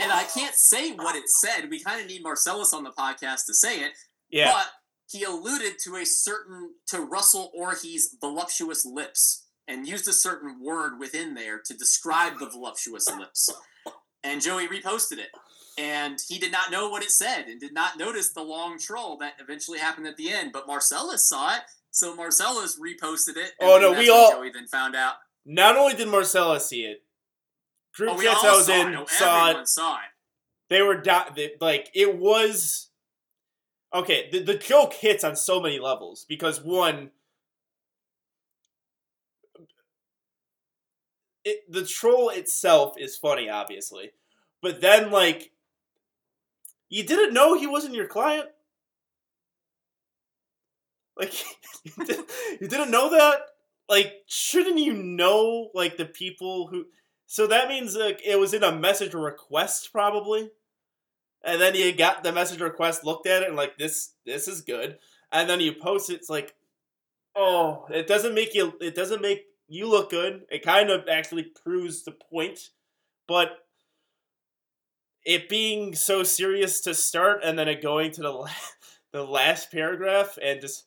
Speaker 3: And I can't say what it said. We kind of need Marcellus on the podcast to say it.
Speaker 1: Yeah.
Speaker 3: But he alluded to a certain to Russel Orhii's voluptuous lips and used a certain word within there to describe the voluptuous lips. And Joey reposted it. And he did not know what it said and did not notice the long troll that eventually happened at the end. But Marcellus saw it, so Marcellus reposted it. and
Speaker 1: Oh, no, we all-
Speaker 3: Joey then found out.
Speaker 1: Not only did Marcellus see it, group
Speaker 3: Oh,
Speaker 1: chats I was
Speaker 3: saw
Speaker 1: in
Speaker 3: it.
Speaker 1: Saw it.
Speaker 3: saw it.
Speaker 1: They were di- they, like it was okay. The, the joke hits on so many levels because one, it, the troll itself is funny, obviously, but then like you didn't know he wasn't your client. Like [LAUGHS] you, did, you didn't know that. Like, shouldn't you know like the people who? So that means like it was in a message request probably, and then you got the message request, looked at it, and like this this is good, and then you post it. It's like, oh, it doesn't make you. It doesn't make you look good. It kind of actually proves the point, but it being so serious to start, and then it going to the la- [LAUGHS] the last paragraph, and just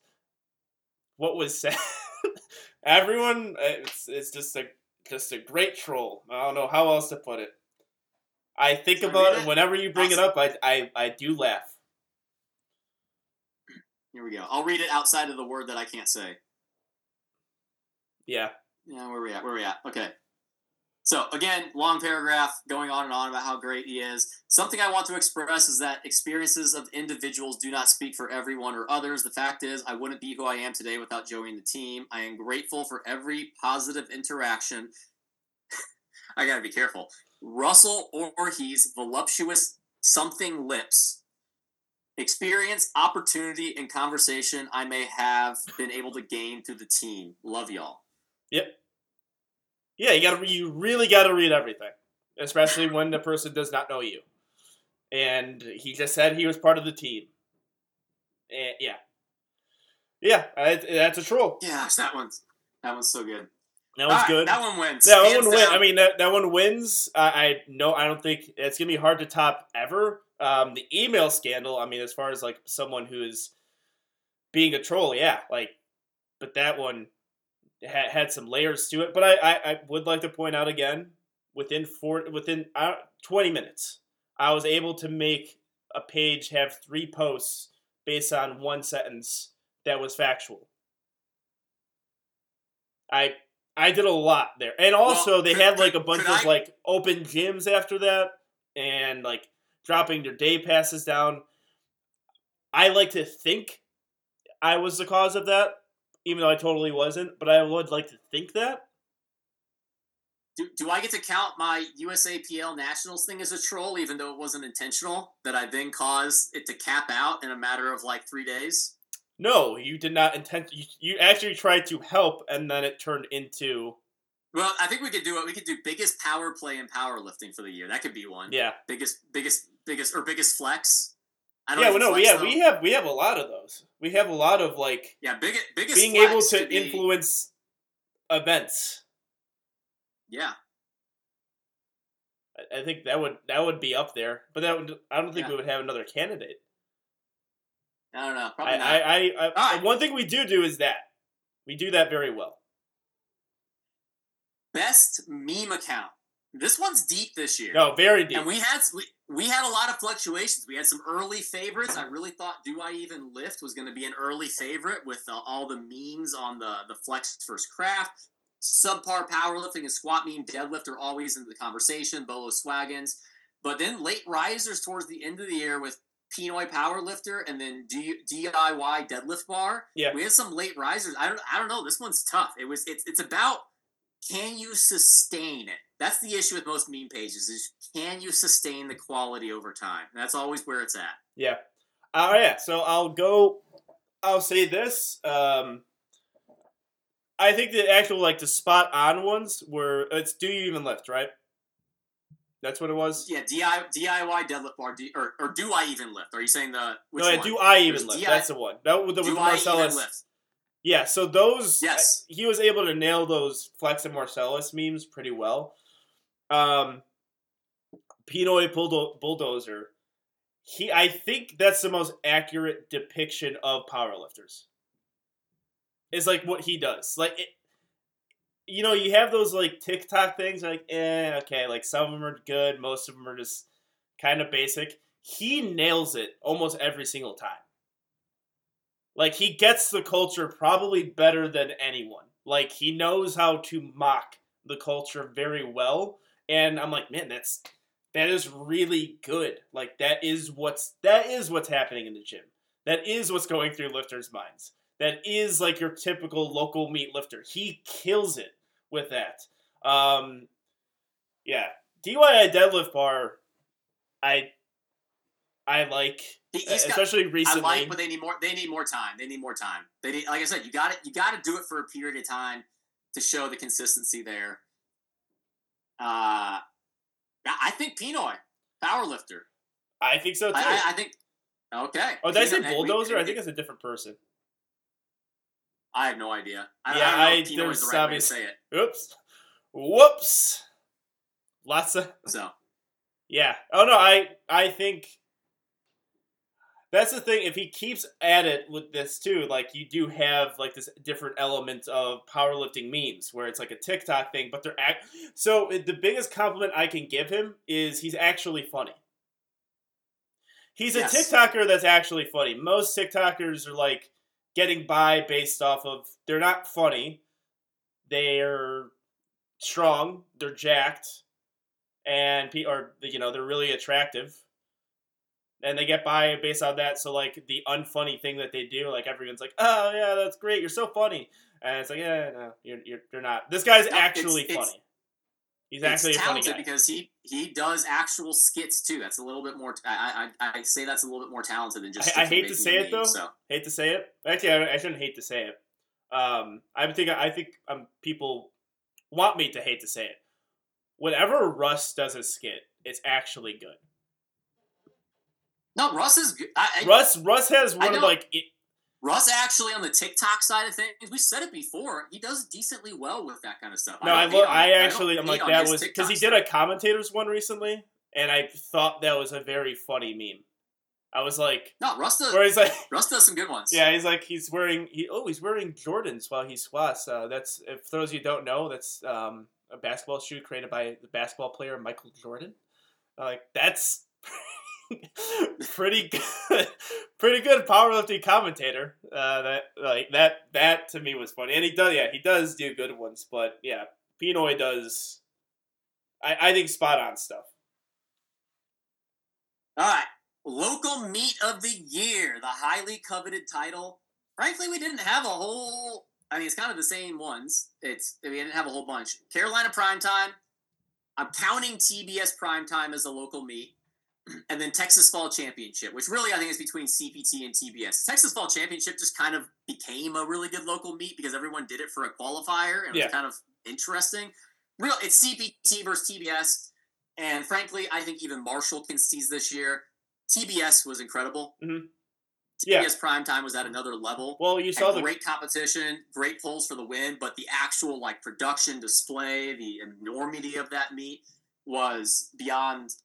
Speaker 1: what was said. [LAUGHS] Everyone, it's it's just a just a great troll. I don't know how else to put it. I think about it
Speaker 3: it?
Speaker 1: whenever you bring it up. I, I I do laugh.
Speaker 3: Here we go. I'll read it outside of the word that I can't say.
Speaker 1: Yeah,
Speaker 3: Yeah, where we at? Where we at? Okay. So again, long paragraph going on and on about how great he is. Something I want to express is that experiences of individuals do not speak for everyone or others. The fact is, I wouldn't be who I am today without Joey and the team. I am grateful for every positive interaction. [LAUGHS] I gotta be careful. Russel Orhii's voluptuous something lips. Experience, opportunity, and conversation I may have been able to gain through the team. Love y'all.
Speaker 1: Yeah. You gotta you really gotta read everything, especially when the person does not know you. And he just said he was part of the team. And yeah, yeah, I- that's a troll.
Speaker 3: Yeah, [LAUGHS] that one's that one's so good.
Speaker 1: That
Speaker 3: All right,
Speaker 1: good.
Speaker 3: That one wins.
Speaker 1: That
Speaker 3: Hands
Speaker 1: one
Speaker 3: wins.
Speaker 1: I mean, that, that one wins. I, I no, I don't think it's gonna be hard to top ever. Um, the email scandal. I mean, as far as like someone who is being a troll, yeah, like, but that one had, had some layers to it. But I, I, I would like to point out again, within four, within uh, twenty minutes, I was able to make a page have three posts based on one sentence that was factual. I I did a lot there, and also
Speaker 3: Well,
Speaker 1: they
Speaker 3: could-
Speaker 1: had like a bunch of
Speaker 3: I-
Speaker 1: like open gyms after that, and like dropping their day passes down. I like to think I was the cause of that, even though I totally wasn't. But I would like to think that.
Speaker 3: do, do I get to count my USAPL Nationals thing as a troll, even though it wasn't intentional? That I then caused it to cap out in a matter of like three days.
Speaker 1: No, you did not intend. You, you actually tried to help, and then it turned into
Speaker 3: Well, I think we could do it. We could do biggest power play in powerlifting for the year. That could be one.
Speaker 1: yeah,
Speaker 3: Biggest, biggest, biggest, or biggest flex.
Speaker 1: Yeah. Well, no, yeah,
Speaker 3: though.
Speaker 1: we have we have a lot of those. We have a lot of like
Speaker 3: yeah, biggest, biggest
Speaker 1: being able
Speaker 3: could
Speaker 1: to
Speaker 3: be-
Speaker 1: influence events.
Speaker 3: Yeah,
Speaker 1: I- I think that would that would be up there, but that would I don't think
Speaker 3: Yeah.
Speaker 1: we would have another candidate.
Speaker 3: I don't know.
Speaker 1: I,
Speaker 3: not.
Speaker 1: I, I, I
Speaker 3: Alright.
Speaker 1: one thing we do do is that we do that very well.
Speaker 3: Best meme account. This one's deep this year.
Speaker 1: No, very deep.
Speaker 3: And we had we, we had a lot of fluctuations. We had some early favorites. I really thought "Do I Even Lift" was going to be an early favorite with uh, all the memes on the the flex first craft. Subpar powerlifting and squat meme deadlift are always in the conversation. Bolo Swaggins, but then late risers towards the end of the year with Pinoy powerlifter and then D, DIY deadlift bar.
Speaker 1: Yeah.
Speaker 3: we had some late risers. I don't I don't know. This one's tough. It was it's it's about can you sustain it? That's the issue with most meme pages is can you sustain the quality over time? That's always where it's at.
Speaker 1: yeah. All right. So I'll go. I'll say this. Um, I think the actual like the spot on ones were it's do you even lift right? That's what it was.
Speaker 3: Yeah, DI, DIY deadlift bar, D, or, or do I even lift? Are you saying the which
Speaker 1: no, yeah, do I even lift?
Speaker 3: DI
Speaker 1: That's the one. That was the,
Speaker 3: do
Speaker 1: Marcellus.
Speaker 3: even lift?
Speaker 1: Yeah, so those
Speaker 3: Yes.
Speaker 1: he was able to nail those Flex and Marcellus memes pretty well. Um, Pinoy Bulldo- Bulldozer. He, I think that's the most accurate depiction of powerlifters. It's like what he does. Like it, you know, you have those like TikTok things. Like, eh, okay, like some of them are good, most of them are just kind of basic. He nails it almost every single time. Like he gets the culture probably better than anyone. Like he knows how to mock the culture very well, and I'm like, man, that's that is really good. Like that is what's that is what's happening in the gym. That is what's going through lifters' minds. That is like your typical local meet lifter. He kills it with that. Um, yeah, DIY deadlift bar. I I like,
Speaker 3: He- he's got-
Speaker 1: especially
Speaker 3: I like, but they need more. They need more time. They need more time. They need, like I said, you got it. You got to do it for a period of time to show the consistency there. Uh, I think Pinoy, power lifter.
Speaker 1: I think so too.
Speaker 3: I, I, think. Okay.
Speaker 1: oh, did I say bulldozer? I think it's a different person.
Speaker 3: I have no idea. I,
Speaker 1: Yeah,
Speaker 3: I don't know
Speaker 1: I-
Speaker 3: if Pinoy is
Speaker 1: there's
Speaker 3: the right way to say it.
Speaker 1: Oops. Whoops. Lots of
Speaker 3: So
Speaker 1: yeah. Oh no, I I think that's the thing. If he keeps at it with this too, like you do have like this different element of powerlifting memes where it's like a TikTok thing, but they're act. So uh, the biggest compliment I can give him is he's actually funny. He's a TikToker that's actually funny. Most TikTokers are like getting by based off of they're not funny. They're strong, they're jacked, and pe- or you know they're really attractive, and they get by based on that. So like the unfunny thing that they do, like everyone's like, "Oh yeah, that's great, you're so funny," and it's like, "Yeah, no, you're you're, you're not." This guy's
Speaker 3: No,
Speaker 1: actually
Speaker 3: it's-
Speaker 1: funny. He's actually
Speaker 3: it's
Speaker 1: a funny
Speaker 3: talented because he he does actual skits too. That's a little bit more. I I, I say that's a little bit more talented than just.
Speaker 1: I- I hate to say it,
Speaker 3: meme,
Speaker 1: though.
Speaker 3: So
Speaker 1: hate to say it. Actually, I, I shouldn't hate to say it. Um, I think I think um, people want me to hate to say it. Whenever Russ does a skit, it's actually good.
Speaker 3: No, Russ is. I, I,
Speaker 1: Russ Russ has one of like it,
Speaker 3: Russ actually on the TikTok side of things, we said it before. He does decently well with that kind of stuff.
Speaker 1: no, I
Speaker 3: don't
Speaker 1: lo- I actually I'm like that was because he did a commentators one recently, and I thought that was a very funny meme. I was like,
Speaker 3: No, Russ does.
Speaker 1: where he's like, [LAUGHS]
Speaker 3: Russ does some good ones.
Speaker 1: yeah, he's like he's wearing he oh he's wearing Jordans while he squats. Uh, that's if for those of you don't know, that's um, a basketball shoe created by the basketball player Michael Jordan. Uh, like that's [LAUGHS] [LAUGHS] pretty good, pretty good powerlifting commentator. Uh, that like that that to me was funny, and he does yeah he does do good ones, but yeah, Pinoy does. I, I think spot on stuff.
Speaker 3: All right. Local meet of the year, the highly coveted title. Frankly, we didn't have a whole. I mean, it's kind of the same ones. It's we didn't have a whole bunch. Carolina Primetime. I'm counting TBS Primetime as a local meet, and then Texas Fall Championship, which really I think is between CPT and TBS. Texas Fall Championship just kind of became a really good local meet because everyone did it for a qualifier, and it
Speaker 1: Yeah.
Speaker 3: was kind of interesting. Real, it's CPT versus TBS, and frankly, I think even Marshall can seize this year. TBS was incredible.
Speaker 1: Mhm.
Speaker 3: TBS
Speaker 1: Yeah.
Speaker 3: Primetime was at another level.
Speaker 1: Well, you saw the
Speaker 3: great competition, great polls for the win, but the actual like production display, the enormity of that meet was beyond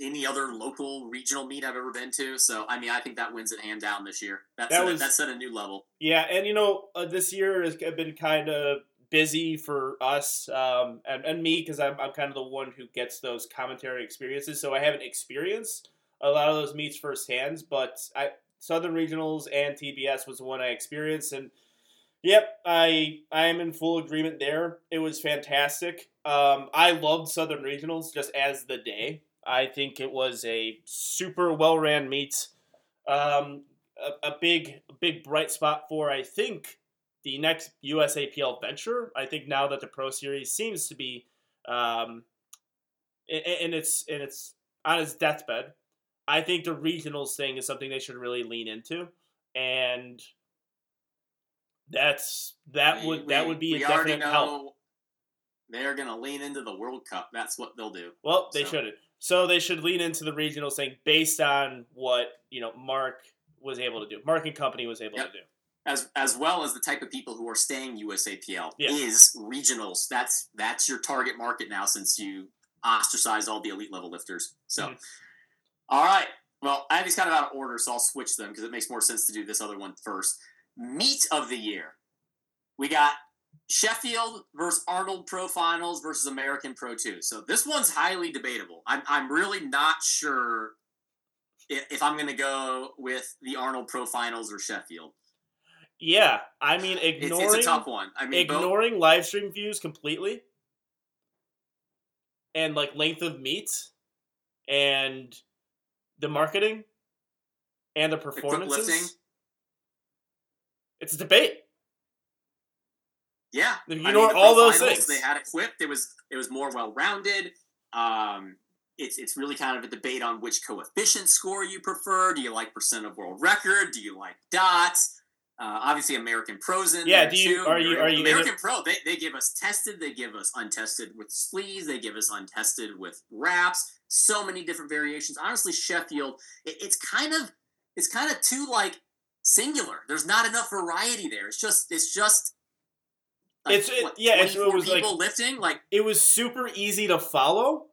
Speaker 3: any other local regional meet I've ever been to. So I mean, I think that wins it hand down this year. That,
Speaker 1: That
Speaker 3: set,
Speaker 1: was-
Speaker 3: that set a new level.
Speaker 1: Yeah, and you know, uh, this year has been kind of busy for us um, and, and me because I'm, I'm kind of the one who gets those commentary experiences. So I haven't experienced a lot of those meets firsthand, but I Southern Regionals and TBS was the one I experienced, and yep, I I am in full agreement there. It was fantastic. Um, I loved Southern Regionals just as the day. I think it was a super well ran meet. Um, a, a big big bright spot for I think the next USAPL venture. I think now that the Pro Series seems to be um, in, in its in its on its deathbed, I think the regionals thing is something they should really lean into, and that's that
Speaker 3: We-
Speaker 1: would that
Speaker 3: we-
Speaker 1: would be a definite help.
Speaker 3: know They're gonna lean into the World Cup. That's what they'll do.
Speaker 1: Well, they
Speaker 3: So-
Speaker 1: shouldn't. So they should lean into the regionals thing based on what you know Mark was able to do. Mark and company was able
Speaker 3: Yep.
Speaker 1: to do.
Speaker 3: as as well as the type of people who are staying USAPL
Speaker 1: Yeah.
Speaker 3: is regionals. That's that's your target market now since you ostracized all the elite level lifters. So,
Speaker 1: Mhm.
Speaker 3: all right. Well, I have these kind of out of order, so I'll switch them because it makes more sense to do this other one first. Meet of the year. We got Sheffield versus Arnold Pro Finals versus American Pro 2. So this one's highly debatable. I'm, I'm really not sure if, if I'm going to go with the Arnold Pro Finals or Sheffield.
Speaker 1: Yeah, I mean, ignoring
Speaker 3: it's a tough one. I mean, both,
Speaker 1: ignoring live stream views completely, and like length of meet, and the marketing, and the performances. It's a debate.
Speaker 3: Yeah,
Speaker 1: you
Speaker 3: I
Speaker 1: know
Speaker 3: mean,
Speaker 1: all those things.
Speaker 3: They had equipped. It was it was more well rounded. Um, it's it's really kind of a debate on which coefficient score you prefer. Do you like percent of world record? Do you like dots? Uh, obviously, American pros in
Speaker 1: Yeah,
Speaker 3: there
Speaker 1: do you-
Speaker 3: too.
Speaker 1: are you- are you
Speaker 3: American Pro? They, they give us tested. They give us untested with sleeves. They give us untested with wraps. So many different variations. Honestly, Sheffield, it, it's kind of it's kind of too like singular. There's not enough variety there. It's just it's just.
Speaker 1: It's- it- yeah, it's- it
Speaker 3: 24
Speaker 1: was, like-
Speaker 3: lifting like
Speaker 1: It was super easy to follow.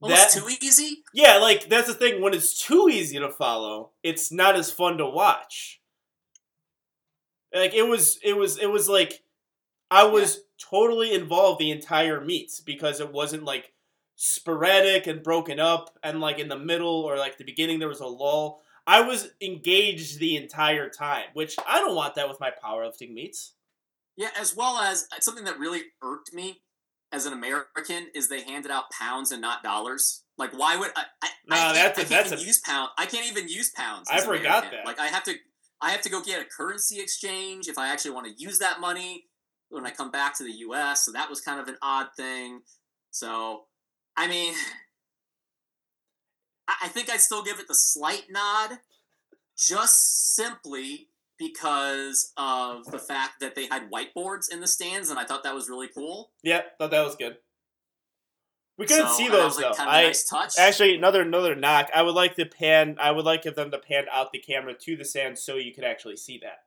Speaker 3: almost
Speaker 1: That-
Speaker 3: too easy.
Speaker 1: Yeah, like that's the thing. When it's too easy to follow, it's not as fun to watch. Like it was, it was, it was like I was totally involved the entire meet because it wasn't like sporadic and broken up, and like in the middle or like the beginning there was a lull. I was engaged the entire time, which I don't want that with my powerlifting meets.
Speaker 3: Yeah, as well as uh, something that really irked me as an American is they handed out pounds and not dollars. Like, why would I? I,
Speaker 1: No,
Speaker 3: I can't,
Speaker 1: that's a-
Speaker 3: I can't
Speaker 1: that's
Speaker 3: even
Speaker 1: a-
Speaker 3: use pound. I can't even use pounds.
Speaker 1: I forgot
Speaker 3: American.
Speaker 1: that.
Speaker 3: Like, I have to, I have to go get a currency exchange if I actually want to use that money when I come back to the U.S. So that was kind of an odd thing. So, I mean, I, I think I'd still give it the slight nod, just simply because of the fact that they had whiteboards in the stands, and I thought that was really cool.
Speaker 1: Yep, thought that was good. We couldn't
Speaker 3: So,
Speaker 1: see those
Speaker 3: was, like,
Speaker 1: though.
Speaker 3: Kind of a
Speaker 1: I
Speaker 3: nice touch.
Speaker 1: Actually, another another knock. I would like to pan. I would like them to pan out the camera to the sand so you could actually see that.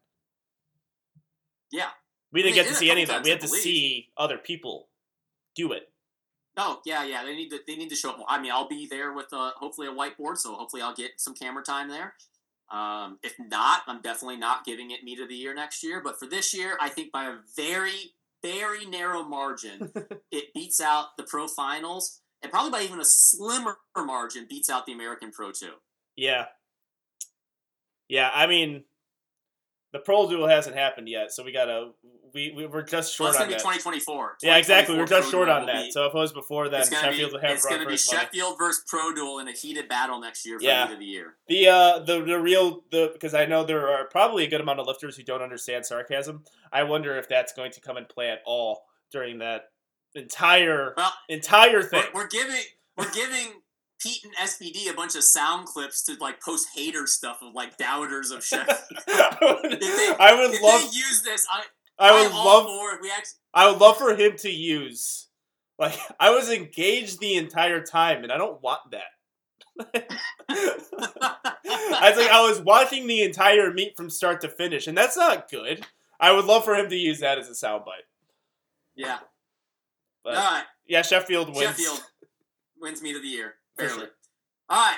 Speaker 3: Yeah.
Speaker 1: we didn't get to
Speaker 3: did a
Speaker 1: see any of that. We had to see other people do it.
Speaker 3: Oh yeah, yeah. They need to they need to show up more. I mean, I'll be there with uh, hopefully a whiteboard, so hopefully I'll get some camera time there. Um, if not, I'm definitely not giving it meet of the year next year. But for this year, I think by a very very narrow margin, [LAUGHS] it beats out the pro finals, and probably by even a slimmer margin beats out the American Pro Two.
Speaker 1: Yeah, yeah. I mean, the Pro Duel hasn't happened yet, so we gotta. We, we we're just short on
Speaker 3: gonna be
Speaker 1: that.
Speaker 3: 2024.
Speaker 1: Yeah, exactly. We're
Speaker 3: 2024
Speaker 1: just short on that.
Speaker 3: be-
Speaker 1: So if it was before
Speaker 3: gonna
Speaker 1: Sheffield
Speaker 3: be,
Speaker 1: have
Speaker 3: it's gonna be
Speaker 1: first money.
Speaker 3: Sheffield versus Pro Duel in a heated battle next year for
Speaker 1: Yeah.
Speaker 3: meet of the year.
Speaker 1: The uh the the real the because I know there are probably a good amount of lifters who don't understand sarcasm. I wonder if that's going to come and play at all during that entire
Speaker 3: Well,
Speaker 1: entire thing.
Speaker 3: We're, we're giving we're giving Pete and SBD a bunch of sound clips to like post hater stuff of like doubters of Sheffield. [LAUGHS]
Speaker 1: I would,
Speaker 3: they-
Speaker 1: I would love
Speaker 3: use this, I
Speaker 1: I would
Speaker 3: I'm
Speaker 1: love
Speaker 3: for. We actually
Speaker 1: I would love for him to use like I was engaged the entire time and I don't want that. [LAUGHS] I was like I was watching the entire meet from start to finish and that's not good. I would love for him to use that as a soundbite.
Speaker 3: yeah.
Speaker 1: But
Speaker 3: right,
Speaker 1: yeah, Sheffield wins.
Speaker 3: Sheffield wins meet of the year. Barely.
Speaker 1: sure.
Speaker 3: All right,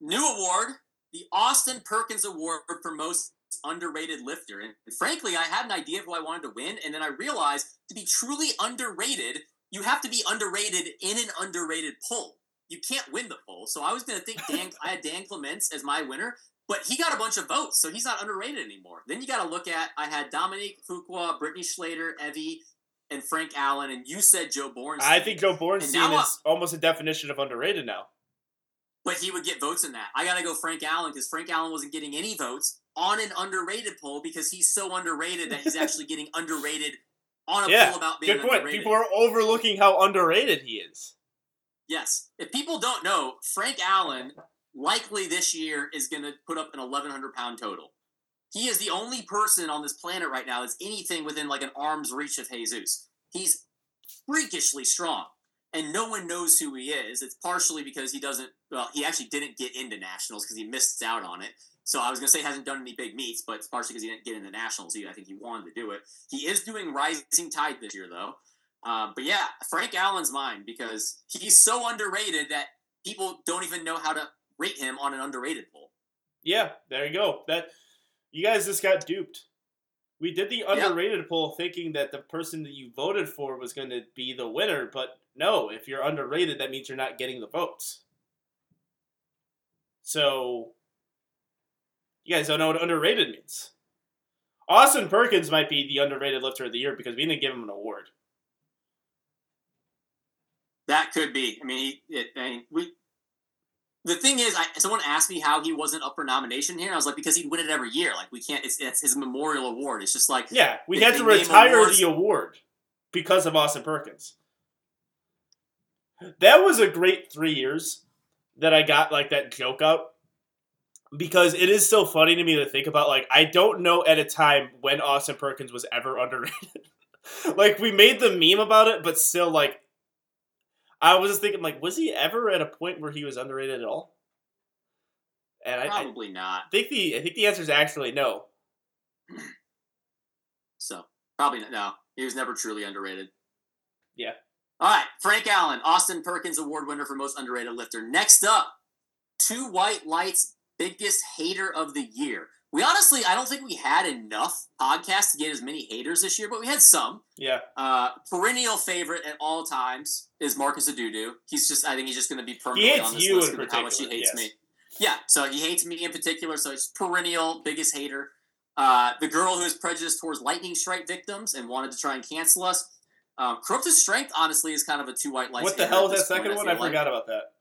Speaker 3: new award, the Austin Perkins Award for most underrated lifter. And frankly, I had an idea of who I wanted to win, and then I realized to be truly underrated, you have to be underrated in an underrated poll. You can't win the poll. So I was going to think Dan. [LAUGHS] I had Dan Clements as my winner, but he got a bunch of votes, so he's not underrated anymore. Then you got to look at I had Dominique Fuqua, Brittany Schlater, Evie, and Frank Allen, and you said Joe Bourne.
Speaker 1: I think Joe Bornstein is almost a definition of underrated now.
Speaker 3: but he would get votes in that. I got to go Frank Allen because Frank Allen wasn't getting any votes on an underrated poll because he's so underrated that he's actually getting [LAUGHS] underrated on a
Speaker 1: Yeah,
Speaker 3: poll about being
Speaker 1: Good point.
Speaker 3: underrated.
Speaker 1: People are overlooking how underrated he is.
Speaker 3: Yes. If people don't know, Frank Allen [LAUGHS] likely this year is going to put up an 1,100 pound total. He is the only person on this planet right now that's anything within like an arm's reach of Jesus. He's freakishly strong, and no one knows who he is. It's partially because he doesn't, well, he actually didn't get into nationals because he missed out on it. So I was to say he hasn't done any big meets, but it's partially because he didn't get into nationals. He, I think he wanted to do it. He is doing Rising Tide this year, though. Um, but yeah, Frank Allen's mine because he's so underrated that people don't even know how to rate him on an underrated poll.
Speaker 1: Yeah, there you go. That you guys just got duped. We did the underrated poll thinking that the person that you voted for was going to be the winner, but no, if you're underrated, that means you're not getting the votes. So, you guys don't know what underrated means. Austin Perkins might be the underrated lifter of the year because we didn't give him an award.
Speaker 3: That could be. I mean, he, it, I mean, we. The thing is, I, someone asked me how he wasn't up for nomination here. I was like, because he'd win it every year. Like we can't. It's, it's his memorial award. It's just like
Speaker 1: Yeah, we
Speaker 3: They-
Speaker 1: had to retire
Speaker 3: awards-
Speaker 1: the award because of Austin Perkins. That was a great three years that I got like that joke out because it is so funny to me to think about. Like, I don't know at a time when Austin Perkins was ever [LAUGHS] underrated. like, we made the meme about it, but still, like, I was just thinking, like, was he ever at a point where he was underrated at all? And I, I
Speaker 3: probably not.
Speaker 1: think the I think the answer is actually no. [CLEARS THROAT]
Speaker 3: So probably not. No, he was never truly underrated.
Speaker 1: Yeah.
Speaker 3: All right, Frank Allen, Austin Perkins Award winner for most underrated lifter. Next up, Two White Lights biggest hater of the year. We honestly, I don't think we had enough podcasts to get as many haters this year, but we had some.
Speaker 1: Yeah.
Speaker 3: Uh, perennial favorite at all times is Marcus Adudu. He's just, I think he's just going to be permanently on this
Speaker 1: you
Speaker 3: list because of how much he hates
Speaker 1: yes.
Speaker 3: me. Yeah, so he hates me in particular. So it's perennial biggest hater. Uh, the girl who is prejudiced towards lightning strike victims and wanted to try and cancel us. Um, Corrupted Strength, honestly, is kind of a two white lights.
Speaker 1: what the hell was that second one? I
Speaker 3: like.
Speaker 1: forgot about that.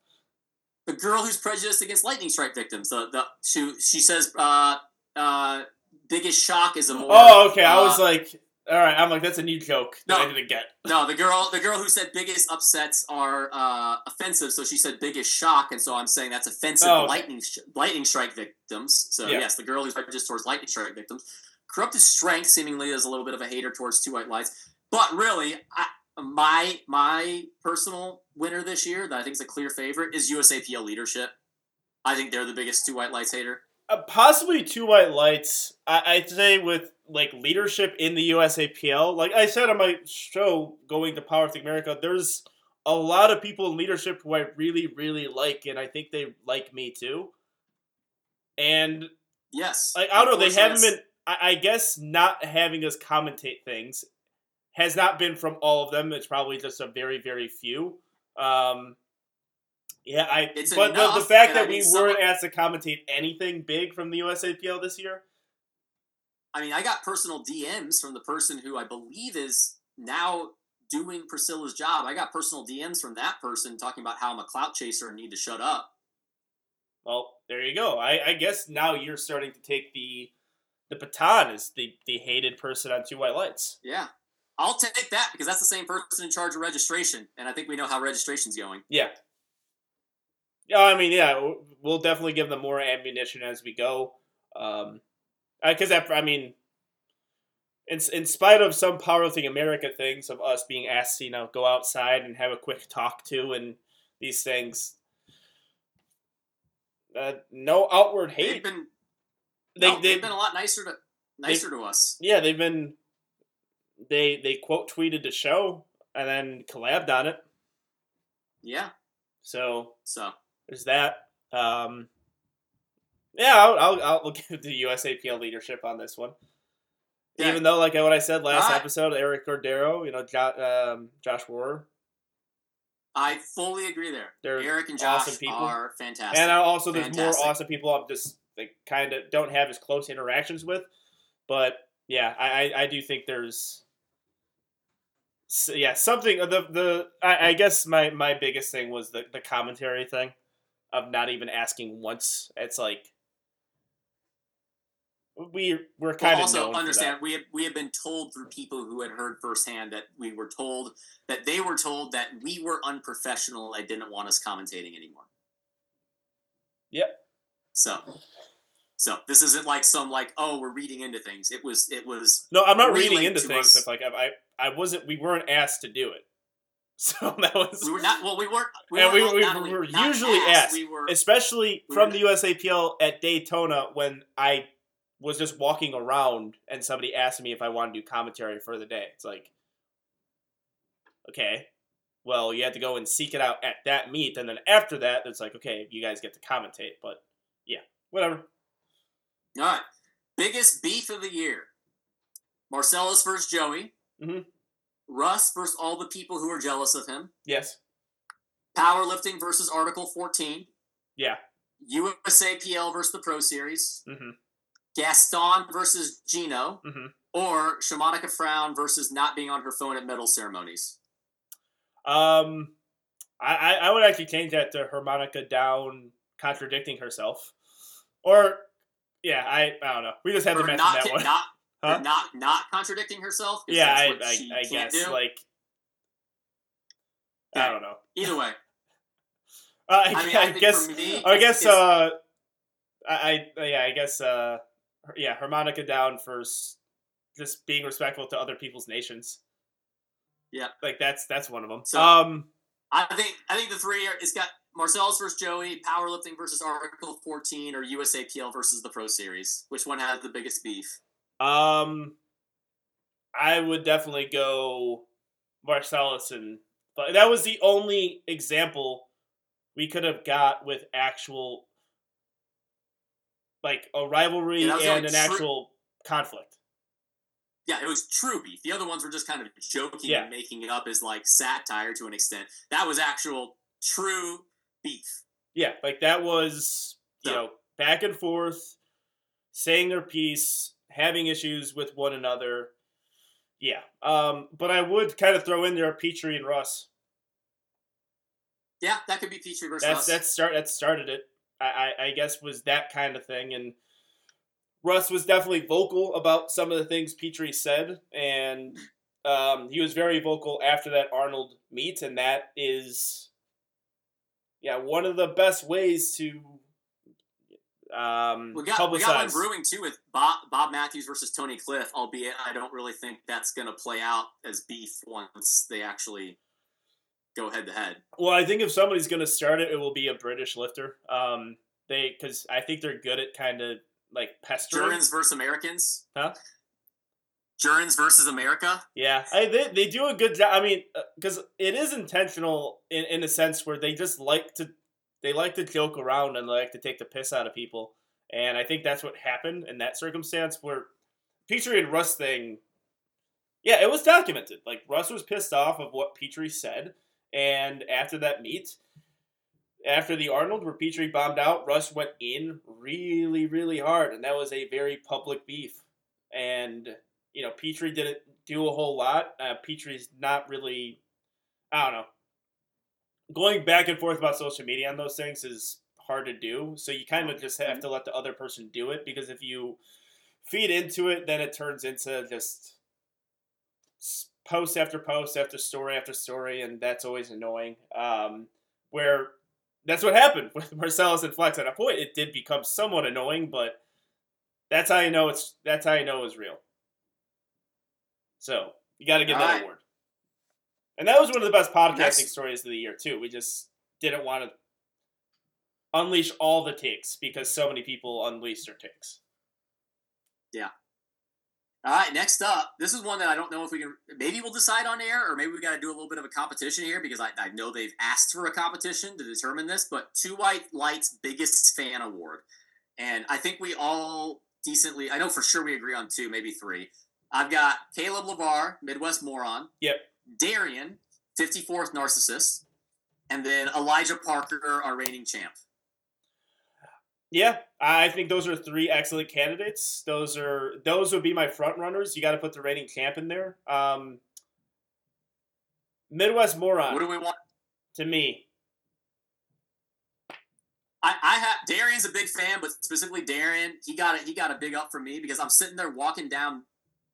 Speaker 3: The girl who's prejudiced against lightning strike victims. The the she, she says uh, uh, biggest shock is a more.
Speaker 1: Oh, okay. I was
Speaker 3: uh,
Speaker 1: like, all right. I'm like, that's a new joke that
Speaker 3: No.
Speaker 1: I didn't get.
Speaker 3: No, the girl, the girl who said biggest upsets are uh, offensive, so she said biggest shock, and so I'm saying that's offensive
Speaker 1: Oh, okay.
Speaker 3: lightning sh- lightning strike victims. So
Speaker 1: Yeah.
Speaker 3: yes, the girl who's prejudiced towards lightning strike victims. Corrupted strength seemingly is a little bit of a hater towards two white lights, but really, I, my my personal winner this year that I think is a clear favorite is USAPL leadership. I think they're the biggest two white lights hater.
Speaker 1: Uh, possibly two white lights. I, I'd say with like leadership in the USAPL. Like I said on my show, going to Powerlifting America, there's a lot of people in leadership who I really, really like, and I think they like me too. And
Speaker 3: Yes,
Speaker 1: like I don't know, they haven't been. I, I guess not having us commentate things has not been from all of them. It's probably just a very, very few. Um, yeah, I.
Speaker 3: It's
Speaker 1: but the, the fact
Speaker 3: and I
Speaker 1: that we weren't asked to commentate anything big from the USAPL this year.
Speaker 3: I mean, I got personal DMs from the person who I believe is now doing Priscilla's job. I got personal DMs from that person talking about how I'm a clout chaser and need to shut up.
Speaker 1: Well, there you go. I, I guess now you're starting to take the the baton as the, the hated person on Two White Lights.
Speaker 3: Yeah. I'll take that because that's the same person in charge of registration, and I think we know how registration's going.
Speaker 1: Yeah. Yeah, I mean, yeah, we'll definitely give them more ammunition as we go. Um, because I mean, in in spite of some powerlifting America things of us being asked, to, you know, go outside and have a quick talk to and these things, uh, no outward hate.
Speaker 3: They've been
Speaker 1: They
Speaker 3: no,
Speaker 1: they
Speaker 3: they've been a lot nicer to nicer to us.
Speaker 1: yeah they've been they they quote tweeted the show and then collabed on it.
Speaker 3: Yeah.
Speaker 1: So
Speaker 3: So
Speaker 1: there's that. Um, yeah, I'll, I'll, I'll [LAUGHS] give the USAPL leadership on this one.
Speaker 3: Yeah.
Speaker 1: Even though, like what I said last episode, Eric Cordero, you know, jo- um, Josh Rohr,
Speaker 3: I fully agree there.
Speaker 1: They're
Speaker 3: Eric and Josh
Speaker 1: awesome people.
Speaker 3: are fantastic.
Speaker 1: and also there's
Speaker 3: Fantastic.
Speaker 1: more awesome people I'm just like kind of don't have as close interactions with, but yeah, I I, I do think there's. Yeah, something the the I, I guess my my biggest thing was the the commentary thing, of not even asking once. It's like we we're
Speaker 3: Well,
Speaker 1: kind of
Speaker 3: also understand we have we have been told through people who had heard firsthand that we were told that they were told that we were unprofessional. They didn't want us commentating anymore.
Speaker 1: Yep.
Speaker 3: So, so this isn't like some like oh we're reading into things. It was it was
Speaker 1: No, I'm not reading into things.
Speaker 3: us.
Speaker 1: Like I I wasn't we weren't asked to do it, [LAUGHS] so that was
Speaker 3: we were not well we weren't we,
Speaker 1: And
Speaker 3: weren't
Speaker 1: we- we
Speaker 3: only
Speaker 1: were usually asked.
Speaker 3: we were
Speaker 1: especially
Speaker 3: We
Speaker 1: from
Speaker 3: were-
Speaker 1: the USAPL at Daytona when I was just walking around and somebody asked me if I wanted to do commentary for the day. It's like Okay, well, you had to go and seek it out at that meet, and then after that, it's like, okay, you guys get to commentate. But yeah, whatever.
Speaker 3: All right. Biggest beef of the year. Marcellus versus Joey.
Speaker 1: Mhm.
Speaker 3: Russ versus all the people who are jealous of him.
Speaker 1: Yes.
Speaker 3: Powerlifting versus Article 14.
Speaker 1: Yeah.
Speaker 3: USAPL versus the Pro Series.
Speaker 1: Mm-hmm.
Speaker 3: Gaston versus Gino.
Speaker 1: Mm-hmm.
Speaker 3: Or Shamanika Frown versus not being on her phone at medal ceremonies.
Speaker 1: Um, I, I would actually change that to harmonica down contradicting herself, or yeah, I I don't know. We just had to mention
Speaker 3: not,
Speaker 1: that one.
Speaker 3: not,
Speaker 1: Huh?
Speaker 3: not not contradicting herself.
Speaker 1: yeah, I I, I guess
Speaker 3: do.
Speaker 1: like I don't know.
Speaker 3: Either way,
Speaker 1: Uh, [LAUGHS] I,
Speaker 3: I mean,
Speaker 1: I guess
Speaker 3: me,
Speaker 1: I guess uh, I, I yeah I guess uh yeah harmonica down for just being respectful to other people's nations.
Speaker 3: Yeah.
Speaker 1: like that's that's one of them.
Speaker 3: So-
Speaker 1: um,
Speaker 3: I think I think the three are. It's got Marcellus versus Joey, powerlifting versus Article 14, or USAPL versus the Pro Series. Which one has the biggest beef?
Speaker 1: Um, I would definitely go Marcellus and but that was the only example we could have got with actual like a rivalry
Speaker 3: Yeah, that was the
Speaker 1: and an
Speaker 3: true-
Speaker 1: actual conflict.
Speaker 3: Yeah, it was true beef. The other ones were just kind of joking
Speaker 1: Yeah.
Speaker 3: and making it up as like satire to an extent. That was actual true beef.
Speaker 1: Yeah, like that was you
Speaker 3: So-
Speaker 1: know back and forth, saying their piece, having issues with one another. Yeah, um, but I would kind of throw in there Petrie and Russ.
Speaker 3: Yeah, that could be Petrie versus
Speaker 1: That's
Speaker 3: us.
Speaker 1: that start that started it. I, I I guess was that kind of thing, and Russ was definitely vocal about some of the things Petrie said, and um, he was very vocal after that Arnold meet, and that is, yeah, one of the best ways to um,
Speaker 3: we got we got one brewing too with Bob, Bob Matthews versus Tony Cliffe. Albeit, I don't really think that's going to play out as beef once they actually go head to head.
Speaker 1: Well, I think if somebody's going to start it, it will be a British lifter. Um, they because I think they're good at kind of like pestering.
Speaker 3: Germans versus Americans.
Speaker 1: Huh?
Speaker 3: Germans versus America.
Speaker 1: Yeah, I, they they do a good job. I mean, because it is intentional in in a sense where they just like to they like to joke around and they like to take the piss out of people, and I think that's what happened in that circumstance where Petrie and Russ thing. Yeah, it was documented. Like Russ was pissed off of what Petrie said, and after that meet, after the Arnold where Petrie bombed out, Russ went in really, really hard, and that was a very public beef. And you know, Petrie didn't do a whole lot. Uh, Petrie's not really, I don't know. Going back and forth about social media on those things is hard to do. So you kind of just have to let the other person do it because if you feed into it, then it turns into just post after post after story after story, and that's always annoying. Um, where that's what happened [LAUGHS] with Marcellus and Flex. At a point, it did become somewhat annoying, but that's how you know it's that's how you know it's real. So you got to give
Speaker 3: All
Speaker 1: that
Speaker 3: right.
Speaker 1: award. And that was one of the best podcasting
Speaker 3: Next-
Speaker 1: stories of the year too. We just didn't want to unleash all the takes because so many people unleashed their takes. Yeah.
Speaker 3: All right, next up, this is one that I don't know if we can. Maybe we'll decide on air, or maybe we got to do a little bit of a competition here because I, I know they've asked for a competition to determine this. But Two White Lights Biggest Fan Award, and I think we all decently. I know for sure we agree on two, maybe three. I've got Caleb Lavar, Midwest Moron.
Speaker 1: Yep.
Speaker 3: Darian, 54th Narcissist, and then Elijah Parker, our reigning champ.
Speaker 1: Yeah, I think those are three excellent candidates. Those are those would be my front runners. You got to put the reigning champ in there. Um, Midwest moron
Speaker 3: What do we want?
Speaker 1: to me.
Speaker 3: I, I have Darian's a big fan, but specifically Darian, he got a, he got a big up for me because I'm sitting there walking down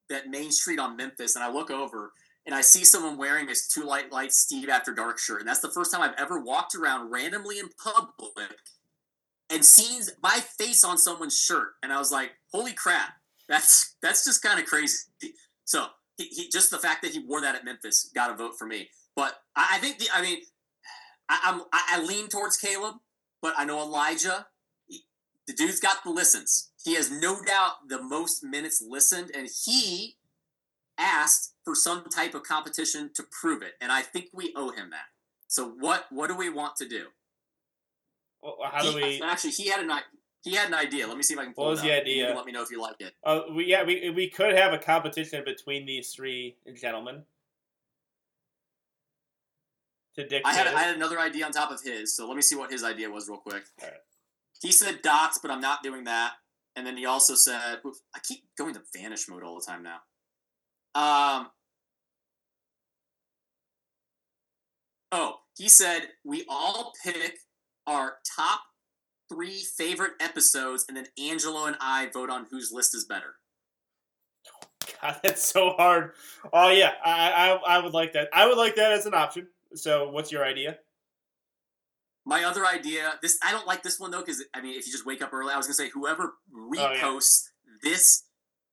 Speaker 3: that main street on Memphis, and I look over and I see someone wearing his Two Light light Steve After Dark shirt, and that's the first time I've ever walked around randomly in public and seen my face on someone's shirt, and I was like, "Holy crap, that's that's just kind of crazy." So he, he just the fact that he wore that at Memphis got a vote for me. But I, I think the I mean, I, I'm I, I lean towards Caleb but I know Elijah. he- the dude's got the listens. He has no doubt the most minutes listened, and he asked for some type of competition to prove it, and I think we owe him that. So what what do we want to do?
Speaker 1: Well, how do
Speaker 3: He-
Speaker 1: we?
Speaker 3: Actually, he had an he had an idea. Let me see if I can pull
Speaker 1: What was the idea?
Speaker 3: let me know if you like it.
Speaker 1: Uh, we yeah we we could have a competition between these three gentlemen. To dictate.
Speaker 3: I had. I had another idea on top of his, so let me see what his idea was real quick.
Speaker 1: Alright.
Speaker 3: He said dots, but I'm not doing that. And then he also said, I keep going to vanish mode all the time now. Um. Oh, he said we all pick our top three favorite episodes, and then Angelo and I vote on whose list is better.
Speaker 1: God, [LAUGHS] that's so hard. Oh yeah, I, I I would like that. I would like that as an option. So, what's your idea?
Speaker 3: My other idea, this I don't like this one though, because I mean, if you just wake up early, I was gonna say whoever
Speaker 1: Oh, yeah.
Speaker 3: reposts this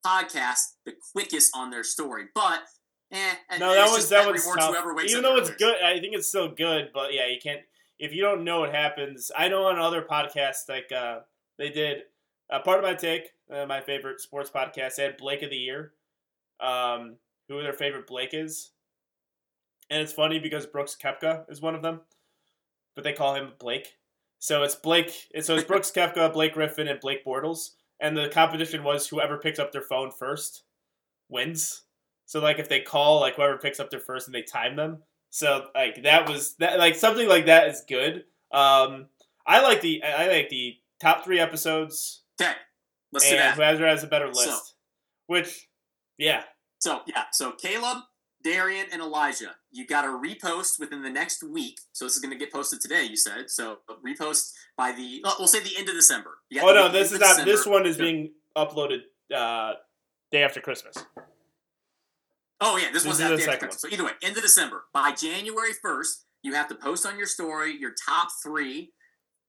Speaker 3: podcast the quickest on their story, but eh,
Speaker 1: No, that was that was tough. Even though it's good, I think it's still good. But yeah, you can't if you don't know what happens. I know on other podcasts like uh, they did uh, Pardon My Take, uh, my favorite sports podcast. They had Blake of the Year, um, who their favorite Blake is, and it's funny because Brooks Koepka is one of them, but they call him Blake. So it's Blake. So it's [LAUGHS] Brooks Koepka, Blake Griffin, and Blake Bortles. And the competition was whoever picks up their phone first wins. So like if they call, like whoever picks up their first and they time them. So like that was that like something like that is good. Um, I like the I like the top three episodes
Speaker 3: Okay, let's do
Speaker 1: and
Speaker 3: that.
Speaker 1: whoever has a better list.
Speaker 3: So-
Speaker 1: Which, yeah,
Speaker 3: So yeah, so Caleb, Darian, and Elijah, you got to repost within the next week. So this is going to get posted today. You said so. Repost by the oh, we'll say the end of December.
Speaker 1: Oh no, this is not. This one is being uploaded uh, day after Christmas.
Speaker 3: Oh yeah, this,
Speaker 1: This
Speaker 3: one's
Speaker 1: is the
Speaker 3: the end of
Speaker 1: second
Speaker 3: Christmas. So either way, end of December. By January first, you have to post on your story your top three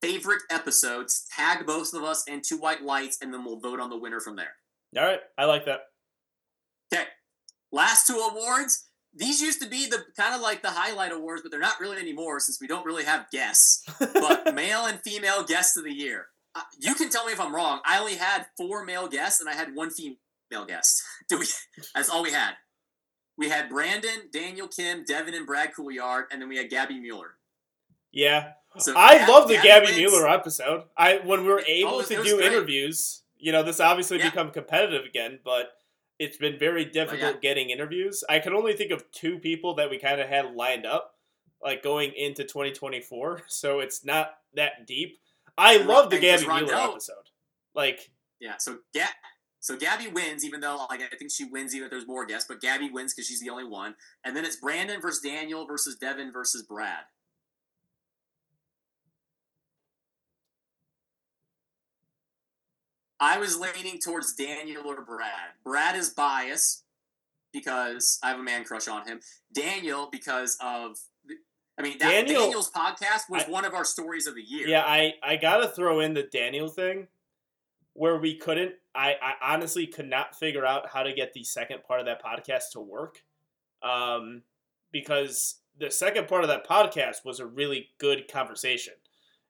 Speaker 3: favorite episodes. Tag both of us and two white lights, and then we'll vote on the winner from there.
Speaker 1: All right, I like that.
Speaker 3: Okay. Last two awards. These used to be the kind of like the highlight awards, but they're not really anymore since we don't really have guests. But [LAUGHS] male and female guests of the year. Uh, you can tell me if I'm wrong. I only had four male guests and I had one female guest. [LAUGHS] Do we? That's all we had. We had Brandon, Daniel Kim, Devin, and Brad Couillard, and then we had Gabby Mueller.
Speaker 1: yeah,
Speaker 3: So
Speaker 1: I
Speaker 3: Gab-
Speaker 1: love the Gabby. Mueller episode. I when we were able
Speaker 3: Oh,
Speaker 1: to do
Speaker 3: great.
Speaker 1: interviews, you know, this obviously
Speaker 3: Yeah.
Speaker 1: become competitive again, but it's been very difficult getting interviews. I can only think of two people that we kind of had lined up, like going into 2024. [LAUGHS] So it's not that deep. I
Speaker 3: Ron-
Speaker 1: love the Gabby Mueller episode. Like,
Speaker 3: Yeah. So Ga- so Gabby wins, even though like I think she wins even if there's more guests, but Gabby wins because she's the only one. And then it's Brandon versus Daniel versus Devin versus Brad. I was leaning towards Daniel or Brad. Brad is biased because I have a man crush on him. Daniel because of I mean that,
Speaker 1: Daniel-
Speaker 3: Daniel's podcast was
Speaker 1: I-
Speaker 3: one of our stories of the year.
Speaker 1: yeah, I I gotta throw in the Daniel thing, where we couldn't. I I honestly could not figure out how to get the second part of that podcast to work, um, because the second part of that podcast was a really good conversation,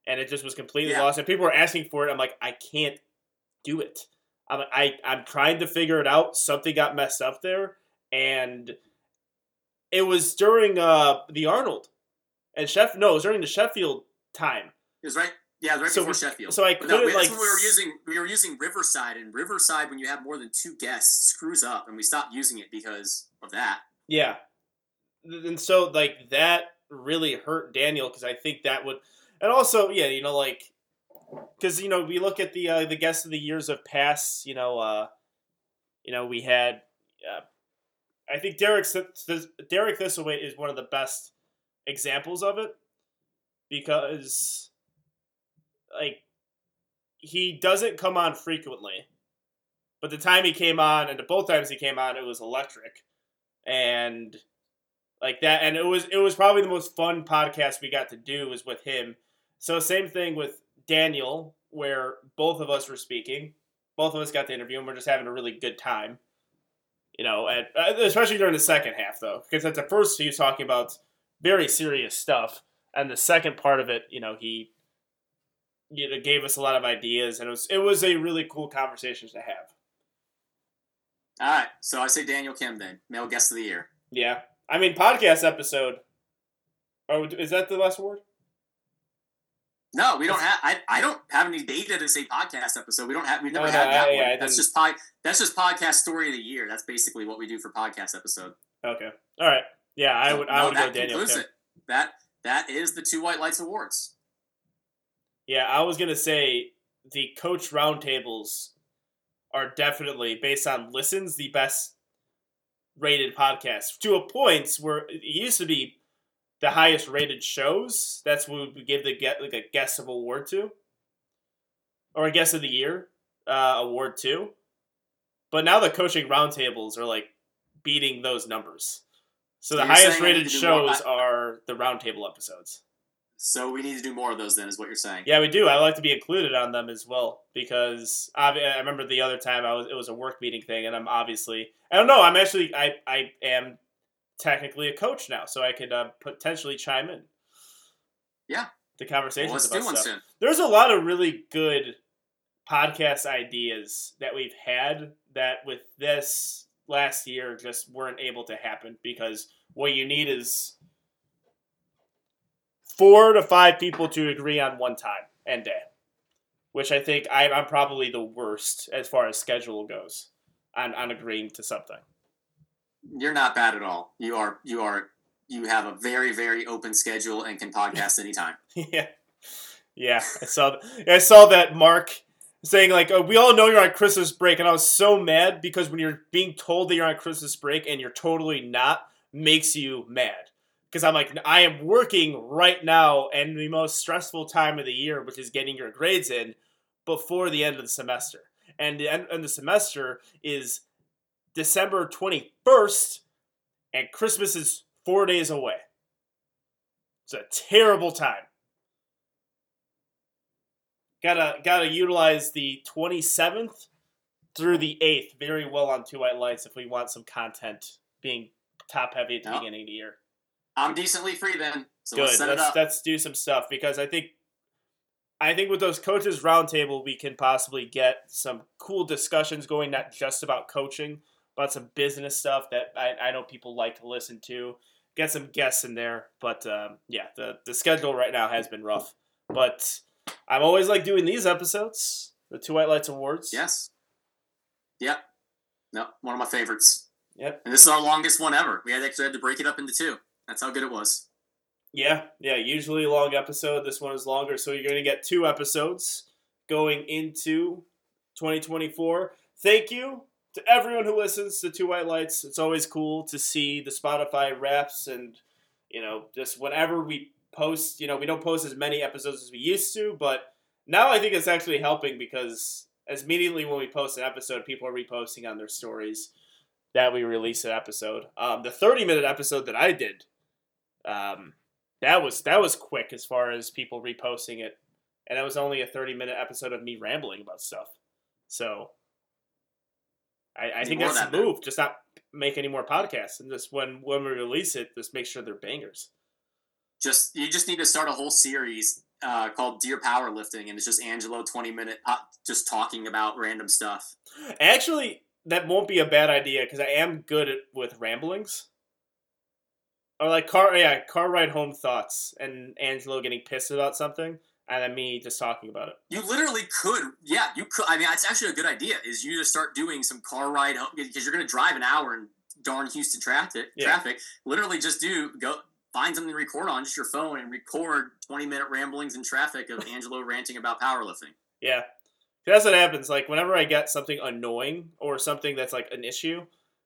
Speaker 1: and it just was completely
Speaker 3: Yeah.
Speaker 1: lost. And people were asking for it. I'm like, I can't do it. I'm I I'm trying to figure it out. Something got messed up there, and it was during uh the Arnold and Chef. No, it was during the Sheffield time.
Speaker 3: It was right. Yeah, it was right
Speaker 1: So
Speaker 3: before
Speaker 1: we-
Speaker 3: Sheffield.
Speaker 1: so I
Speaker 3: no,
Speaker 1: couldn't,
Speaker 3: that's
Speaker 1: like,
Speaker 3: we were using we were using Riverside, and Riverside when you have more than two guests screws up, and we stopped using it because of that.
Speaker 1: Yeah. And so like that really hurt Daniel because I think that would and also yeah, you know like cuz you know we look at the uh, the guests of the years of past, you know uh you know we had uh, I think Derek Derek Thistlewaite is one of the best examples of it because like he doesn't come on frequently. But the time he came on and the both times he came on it was electric and like that and it was it was probably the most fun podcast we got to do was with him so same thing with daniel where both of us were speaking both of us got the interview and we're just having a really good time you know and uh, especially during the second half though because at the first he was talking about very serious stuff and the second part of it you know he you know, gave us a lot of ideas and it was it was a really cool conversation to have
Speaker 3: All right, so I say Daniel Kim then, male guest of the year.
Speaker 1: Yeah, I mean podcast episode. Oh, is that the last word?
Speaker 3: No, we don't have. I, I don't have any data to say podcast episode. We don't have. We never
Speaker 1: Oh,
Speaker 3: had
Speaker 1: no,
Speaker 3: that
Speaker 1: I-
Speaker 3: one.
Speaker 1: I
Speaker 3: that's just pod, That's just podcast story of the year. That's basically what we do for podcast episode.
Speaker 1: Okay, all right. Yeah, I
Speaker 3: So,
Speaker 1: would. I
Speaker 3: no,
Speaker 1: would go Daniel Kim.
Speaker 3: it. That that is the two white lights awards.
Speaker 1: Yeah, I was gonna say the coach roundtables are definitely based on listens the best rated podcast to a point where it used to be the highest rated shows. That's what we give the get like a guest of award to, or a guest of the year uh, award to. But now the coaching roundtables are like beating those numbers. So the
Speaker 3: So you're
Speaker 1: highest
Speaker 3: I
Speaker 1: rated shows are the roundtable episodes.
Speaker 3: So we need to do more of those. Then is what you're saying.
Speaker 1: Yeah, we do. I like to be included on them as well because obvi- I remember the other time I was it was a work meeting thing, and I'm obviously I don't know. I'm actually I I am technically a coach now, so I could uh, potentially chime in.
Speaker 3: Yeah.
Speaker 1: the
Speaker 3: Well,
Speaker 1: conversations
Speaker 3: let's
Speaker 1: about
Speaker 3: do one
Speaker 1: stuff.
Speaker 3: soon.
Speaker 1: There's a lot of really good podcast ideas that we've had that with this last year just weren't able to happen because what you need is four to five people to agree on one time and day, which I think I'm probably the worst as far as schedule goes on, on agreeing to something.
Speaker 3: You're not bad at all. You are. You are. You have a very very open schedule and can podcast [LAUGHS] anytime.
Speaker 1: yeah, yeah. I saw. I saw that Mark saying like, oh, "We all know you're on Christmas break," and I was so mad because when you're being told that you're on Christmas break and you're totally not, makes you mad. Because I'm like, I am working right now and the most stressful time of the year, which is getting your grades in before the end of the semester. And the end of the semester is December 21st, and Christmas is four days away. It's a terrible time. Gotta gotta utilize the 27th through the 8th very well on Two White Lights if we want some content being top heavy at the beginning of the year.
Speaker 3: I'm decently free then. So
Speaker 1: Good.
Speaker 3: let's set
Speaker 1: Let's
Speaker 3: it up.
Speaker 1: let's do some stuff because I think I think with those coaches roundtable we can possibly get some cool discussions going, not just about coaching, but some business stuff that I, I know people like to listen to. Get some guests in there, but um, yeah, the the schedule right now has been rough. But I'm always like doing these episodes, the Two White Lights Awards.
Speaker 3: Yes. Yep. No, one of my favorites.
Speaker 1: Yep.
Speaker 3: And this is our longest one ever. We had actually had to break it up into two. That's how good it was.
Speaker 1: Yeah, yeah. Usually a long episode. This one is longer, so you're going to get two episodes going into 2024. Thank you to everyone who listens to Two White Lights. It's always cool to see the Spotify wraps and you know just whenever we post. You know, we don't post as many episodes as we used to, but now I think it's actually helping because as immediately when we post an episode, people are reposting on their stories that we release an episode. Um, the 30 minute episode that I did. Um, that was that was quick as far as people reposting it, and it was only a thirty minute episode of me rambling about stuff. So I, I think that's the
Speaker 3: that,
Speaker 1: move. Just not make any more podcasts, and just when when we release it, just make sure they're bangers.
Speaker 3: Just you just need to start a whole series uh, called Dear Powerlifting, and it's just Angelo twenty minute uh, just talking about random stuff.
Speaker 1: Actually, that won't be a bad idea because I am good at with ramblings. Or like car, yeah, car ride home thoughts, and Angelo getting pissed about something, and then me just talking about it.
Speaker 3: You literally could, yeah, you could. I mean, it's actually a good idea. Is you just start doing some car ride home because you're going to drive an hour in darn Houston traffic.
Speaker 1: Yeah.
Speaker 3: Traffic. Literally, just do go find something to record on just your phone and record twenty minute ramblings in traffic of [LAUGHS] Angelo ranting about powerlifting.
Speaker 1: Yeah. That's what happens. Like whenever I get something annoying or something that's like an issue,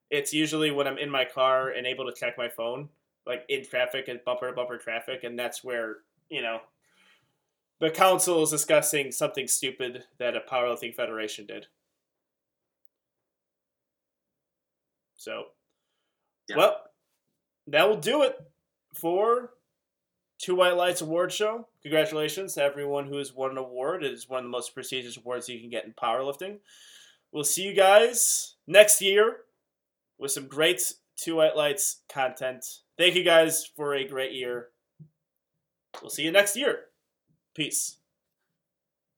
Speaker 1: it's usually when I'm in my car and able to check my phone, like in traffic and bumper to bumper traffic, and that's where, you know, the council is discussing something stupid that a powerlifting federation did. So
Speaker 3: Yeah.
Speaker 1: well, that will do it for Two White Lights Award Show. Congratulations to everyone who has won an award. It is one of the most prestigious awards you can get in powerlifting. We'll see you guys next year with some great Two White Lights content. Thank you guys for a great year. We'll see you next year. Peace.